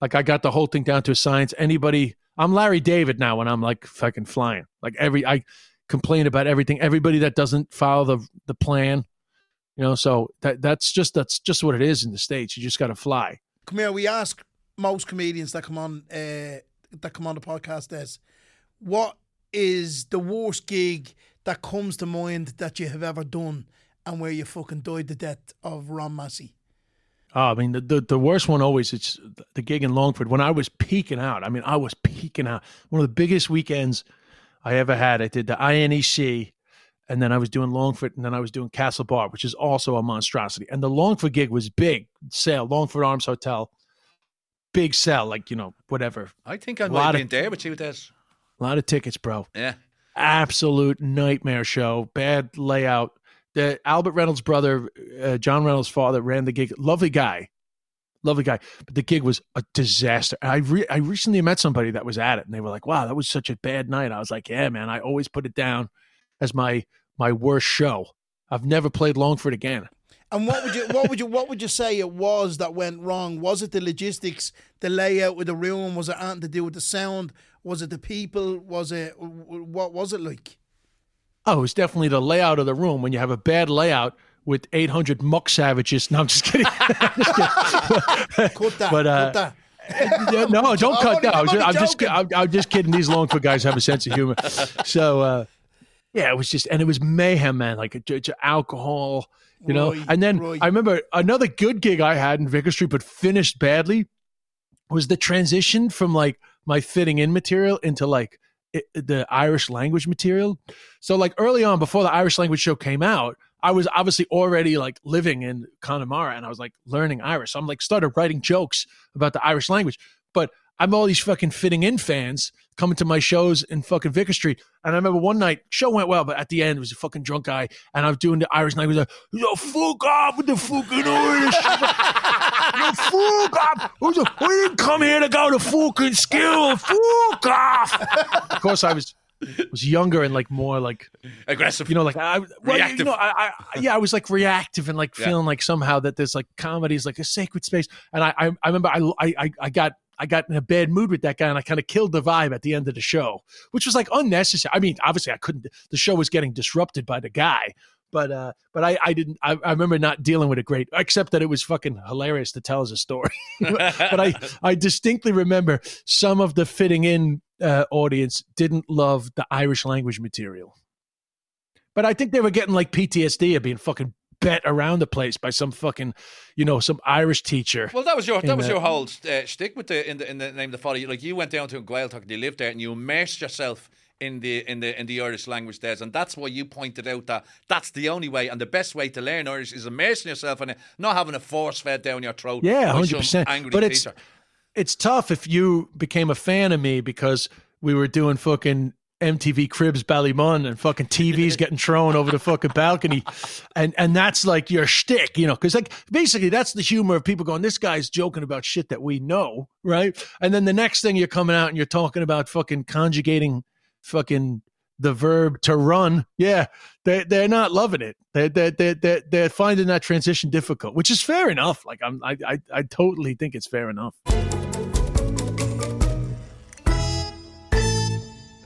Like I got the whole thing down to a science. Anybody, I'm Larry David now when I'm like fucking flying. Like every, I complain about everything. Everybody that doesn't follow the the plan, you know. So that that's just that's just what it is in the states. You just got to fly. Come here. We ask most comedians that come on uh, that come on the podcast. Des, what is the worst gig that comes to mind that you have ever done, and where you fucking died the death of Ron Massey? Oh, I mean, the, the the worst one always it's the gig in Longford when I was peaking out. I mean, I was peaking out. One of the biggest weekends I ever had. I did the INEC, and then I was doing Longford, and then I was doing Castlebar, which is also a monstrosity. And the Longford gig was big sale, Longford Arms Hotel, big sell, like you know, whatever, I think I might of- been there with you, Des. a lot of tickets, bro. Yeah. absolute nightmare show. Bad layout. The Albert Reynolds' brother, uh, John Reynolds' father, ran the gig. Lovely guy, lovely guy. But the gig was a disaster. I re- I recently met somebody that was at it, and they were like, "Wow, that was such a bad night." I was like, "Yeah, man. I always put it down as my my worst show. I've never played Longford again." And what would you what would you what would you say it was that went wrong? Was it the logistics, the layout of the room? Was it anything to do with the sound? Was it the people? Was it what was it like? Oh, it was definitely the layout of the room. When you have a bad layout with 800 muck savages. No, I'm just kidding. Just kidding. Cut that. But, uh, cut that. Yeah, no, don't I'm cut that. I'm just, I'm just. I'm, I'm just kidding. These Longford guys have a sense of humor. So, uh, yeah, it was just, and it was mayhem, man. Like a, j- j- alcohol, you know. Right, and then right. I remember another good gig I had in Vicar Street, but finished badly, was the transition from like my fitting in material into like it, the Irish language material. So, like early on, before the Irish language show came out, I was obviously already like living in Connemara and I was like learning Irish. So I'm like started writing jokes about the Irish language. But I'm all these fucking fitting in fans coming to my shows in fucking Vicar Street. And I remember one night, show went well, but at the end it was a fucking drunk guy and I was doing the Irish language like, yo, fuck off with the fucking Irish. yo, fuck off. Was we didn't come here to go to fucking school. Fuck off. of course I was was younger and like more like Aggressive. you know, like I, well, you Reactive. know, I, I, yeah, I was like reactive and like Yeah. feeling like somehow that there's like comedy is like a sacred space. And I, I, I remember I, I, I got, I got in a bad mood with that guy and I kind of killed the vibe at the end of the show, which was like unnecessary. I mean, obviously I couldn't, the show was getting disrupted by the guy, but, uh, but I, I didn't, I, I remember not dealing with it great, except that it was fucking hilarious to tell as a story. but I, I distinctly remember some of the fitting in uh, audience didn't love the Irish language material. But I think they were getting like PTSD of being fucking bet around the place by some fucking, you know, some Irish teacher. Well, that was your that was the- your whole uh, shtick with the in the in the name of the father. Like you went down to Gaeltacht and you lived there and you immersed yourself in the in the in the Irish language there, and that's why you pointed out that that's the only way and the best way to learn Irish is immersing yourself in it, not having a force fed down your throat. Yeah, hundred percent. Angry But it's it's tough if you became a fan of me because we were doing fucking MTV Cribs Ballymun and fucking TVs getting thrown over the fucking balcony, and and that's like your shtick, you know, because like basically that's the humor of people going, this guy's joking about shit that we know, right? And then the next thing you're coming out and you're talking about fucking conjugating fucking the verb to run. Yeah, they they're not loving it. They they they they they're finding that transition difficult, which is fair enough. Like I'm I I, I totally think it's fair enough.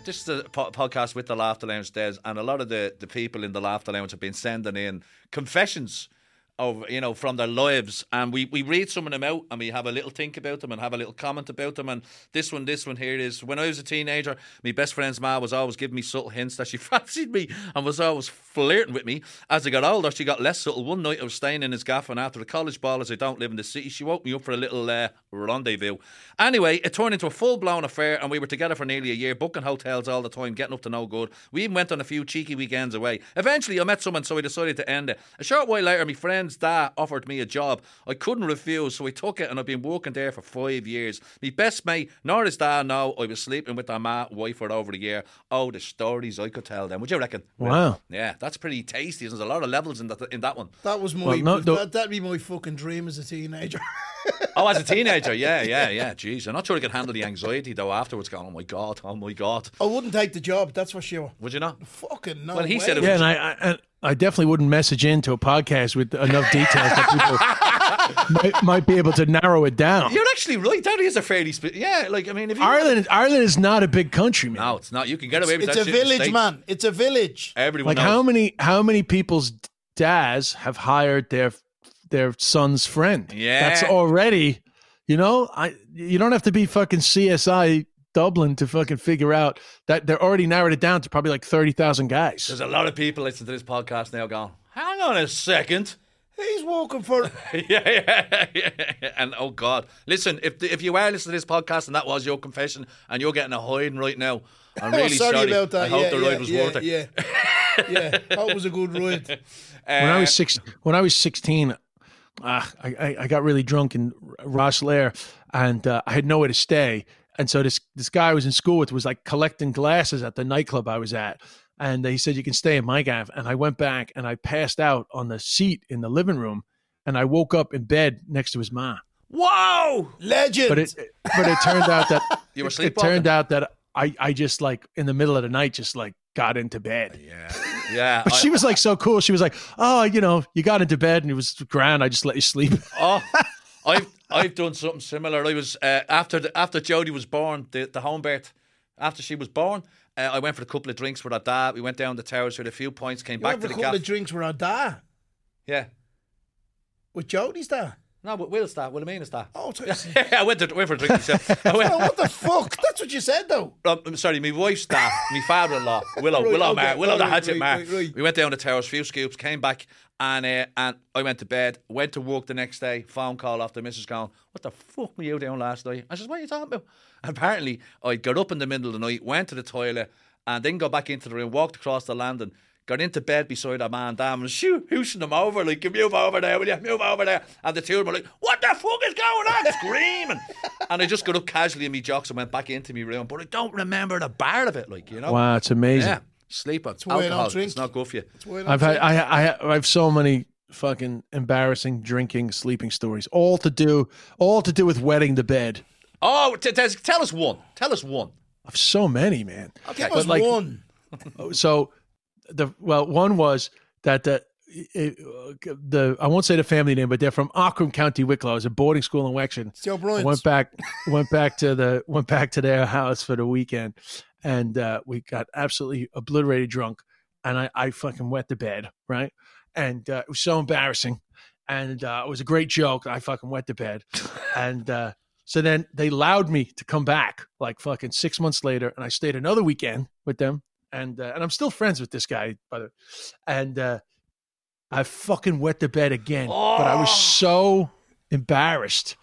This is the po- podcast with the Laughter Lounge, Des, and a lot of the, the people in the Laughter Lounge have been sending in confessions of you know from their lives, and we, we read some of them out, and we have a little think about them, and have a little comment about them. And this one, this one here is when I was a teenager, my best friend's ma was always giving me subtle hints that she fancied me, and was always flirting with me. As I got older, she got less subtle. One night I was staying in his gaff, and after the college ball, as I don't live in the city, she woke me up for a little uh, rendezvous. Anyway, it turned into a full blown affair, and we were together for nearly a year, booking hotels all the time, getting up to no good. We even went on a few cheeky weekends away. Eventually, I met someone, so we decided to end it. A short while later, my friend's dad offered me a job. I couldn't refuse, so I took it, and I've been working there for five years. My best mate, nor his dad, know I was sleeping with their ma wife for over a year. Oh, the stories I could tell them. Would you reckon? Wow. Yeah, that's pretty tasty. There's a lot of levels in that in that one. That was my Well, no, no- that, that'd be my fucking dream as a teenager. Oh, as a teenager, yeah, yeah, yeah. Jeez, I'm not sure I could handle the anxiety though. Afterwards, going, oh my god, oh my god, I wouldn't take the job, that's for sure. would you not? Fucking no. Well, he way. said it Yeah, and I, I and I definitely wouldn't message into a podcast with enough details that people might, might be able to narrow it down. You're actually right. That is a fairly spe- yeah. Like I mean, if you Ireland, Ireland is not a big country, man. no, it's not. You can get away with It's that a shit in the village, man. It's a village. Everyone like how many how many people's dads have hired their their son's friend? Yeah. that's already. You know, I you don't have to be fucking CSI Dublin to fucking figure out that they're already narrowed it down to probably like thirty thousand guys. There's a lot of people listening to this podcast now going, hang on a second. He's walking for. yeah, yeah, yeah. And oh God, listen, if if you are listening to this podcast and that was your confession and you're getting a hiding right now, I'm Oh, really sorry, about that. I hope yeah, the yeah, ride was worth it. Yeah, yeah. That was a good ride. when I Uh, was six, when I was sixteen, uh, I, I I got really drunk in Rosslare, and uh, I had nowhere to stay. And so this this guy I was in school with was like collecting glasses at the nightclub I was at, and he said you can stay in my gaff. And I went back and I passed out on the seat in the living room, and I woke up in bed next to his ma. Whoa! Legend. But it but it turned out that You were it turned out that I I just like in the middle of the night just like got into bed. Yeah, yeah. But I- she was like so cool. She was like, "Oh, you know, you got into bed and it was grand. I just let you sleep." Oh, I've I've done something similar. I was uh, after the, after Jodie was born, the the home birth. After she was born, uh, I went for a couple of drinks with her dad. We went down the towers with a few points, came you back to a the couple gaff. of drinks with our dad. yeah. With Jody's dad. No, but Will's dad. Wilhelmina's dad. Oh, t- I went to went for a drink myself. I went, oh, what the fuck? That's what you said, though. Um, I'm sorry, my wife's dad, my father-in-law, Willow, Right, Willow, okay, Mar, Willow the right, Hatchet right, Mar. right, right. We went down the towers, few scoops, came back, and uh, and I went to bed. Went to work the next day. Phone call the missus going, "What the fuck were you doing last night?" I said, "What are you talking about?" And apparently, I got up in the middle of the night, went to the toilet, and then got back into the room, walked across the landing. Got into bed beside our man, damn, and shoo, hoosing him over, like, move over there, will you? Move over there. And the two of them were like, what the fuck is going on? Screaming. and I just got up casually in me jocks and went back into my room, but I don't remember the bar of it, like, you know? Wow, it's amazing. Yeah. Sleep on why I don't alcohol. drink. It's not good for you. That's why I don't I've had drink. I, I I have so many fucking embarrassing drinking sleeping stories, all to do all to do with wetting the bed. Oh, t- t- tell us one. Tell us one. I've so many, man. Give but us like- one. So the well, one was that the it, the I won't say the family name, but they're from Arklow County, Wicklow. It's a boarding school in Wexford. It's the went back went back to the went back to their house for the weekend and uh, we got absolutely obliterated drunk and I, I fucking wet the bed right and uh, it was so embarrassing and uh, it was a great joke I fucking wet the bed and uh, so then they allowed me to come back like fucking six months later and I stayed another weekend with them and uh, and I'm still friends with this guy by the and uh, I fucking wet the bed again but I was so embarrassed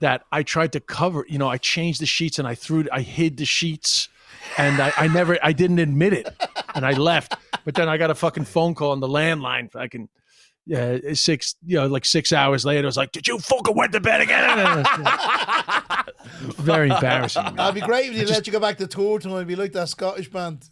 that I tried to cover. You know, I changed the sheets and I threw, I hid the sheets, and I, I never, I didn't admit it, and I left. But then I got a fucking phone call on the landline. Fucking yeah, six, you know, like six hours later, I was like, "Did you fucking wet the bed again?" Very embarrassing. man. That'd be great if they let you go back to tour time. It'd be like that Scottish band.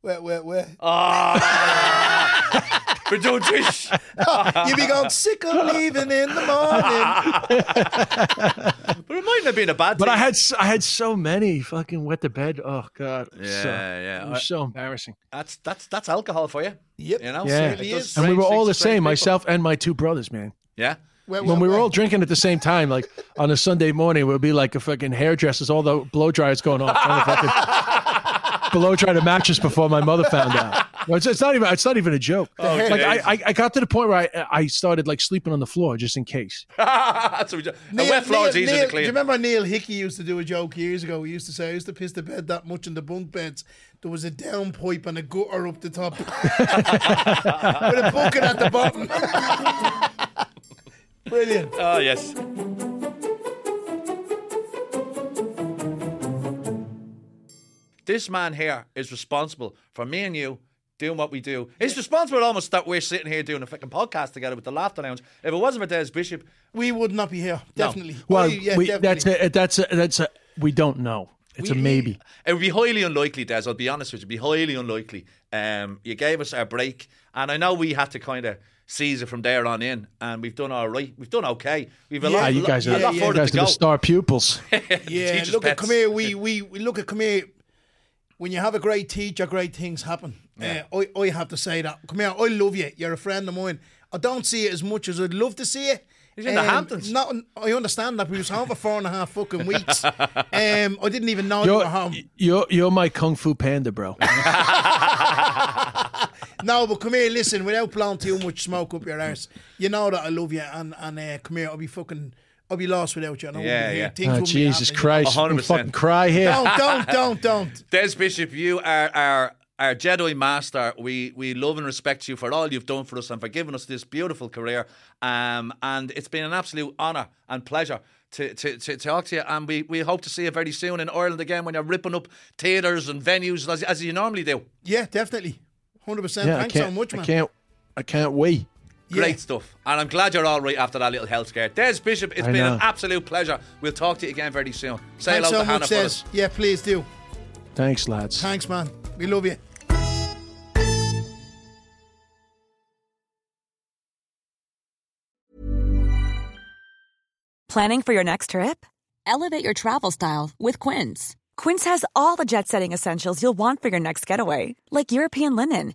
Where, where, where? Ah, we're doing this. you be going sick of leaving in the morning. But it mightn't have been a bad But thing. I had I had so many fucking wet the bed. Oh god. it was so, Yeah, yeah. It was so embarrassing. That's that's that's alcohol for you. Yep. You know, Yeah. It does And we were all the things to strange same, people. myself and my two brothers, man. Yeah. Where, When we were where? all drinking at the same time, like on a Sunday morning, it would be like a fucking hairdressers, all the blow dryers going off, trying to fucking blow dry the mattress before my mother found out. No, it's, it's not even. It's not even a joke. Oh, like I, I, I got to the point where I, I started like sleeping on the floor just in case. That's what we do. Neil- wet floor is Neil- easy Neil- to Do you remember Neil Hickey used to do a joke years ago? He used to say, I used to piss the bed that much in the bunk beds. There was a down pipe and a gutter up the top with a bucket at the bottom. Brilliant. Oh yes. This man here is responsible for me and you doing what we do. He's responsible almost that we're sitting here doing a fucking podcast together with the Laughter Lounge. If it wasn't for Des Bishop, We would not be here. Definitely. Well, Oh, yeah, we, definitely. that's a, that's a, that's a, we don't know. It's a maybe. It would be highly unlikely, Des. I'll be honest with you. It'd be highly unlikely. Um, you gave us our break, and I know we had to kind of seize it from there on in, and we've done all right. We've done okay. We've a Yeah, lot, Ah, you guys a are, lot yeah. you guys to are go. the star pupils. Yeah, Teachers' look at pets. come here. We, we we look at come here. When you have a great teacher, great things happen. Uh, I I have to say that. Come here, I love you. You're a friend of mine. I don't see it as much as I'd love to see it. He's in the Hamptons. Not, I understand that. We was home for four and a half fucking weeks. um, I didn't even know you were You're, home. you're you're my kung fu panda, bro. No, but come here, listen. Without blowing too much smoke up your arse, you know that I love you, and and uh, come here. I'll be fucking. I'll be lost without you. I know Yeah, we'll be here. yeah. Things Oh, Jesus. Christ! A hundred I'm percent. fucking cry here. Don't, don't, don't, don't. Des Bishop, you are our our Jedi master. We we love and respect you for all you've done for us and for giving us this beautiful career. Um, and it's been an absolute honour and pleasure. To, to, to talk to you, and we, we hope to see you very soon in Ireland again when you're ripping up theatres and venues as, as you normally do. Yeah, definitely. 100%. Yeah, Thanks so much, man. I can't. I can't wait. Great Yeah. stuff. And I'm glad you're all right after that little health scare. Des Bishop, it's I been know. an absolute pleasure. We'll talk to you again very soon. Say Thanks hello so to Hannah much, for us. Yeah, please do. Thanks, lads. Thanks, man. We love you. Planning for your next trip? Elevate your travel style with Quince. Quince has all the jet setting essentials you'll want for your next getaway, like European linen,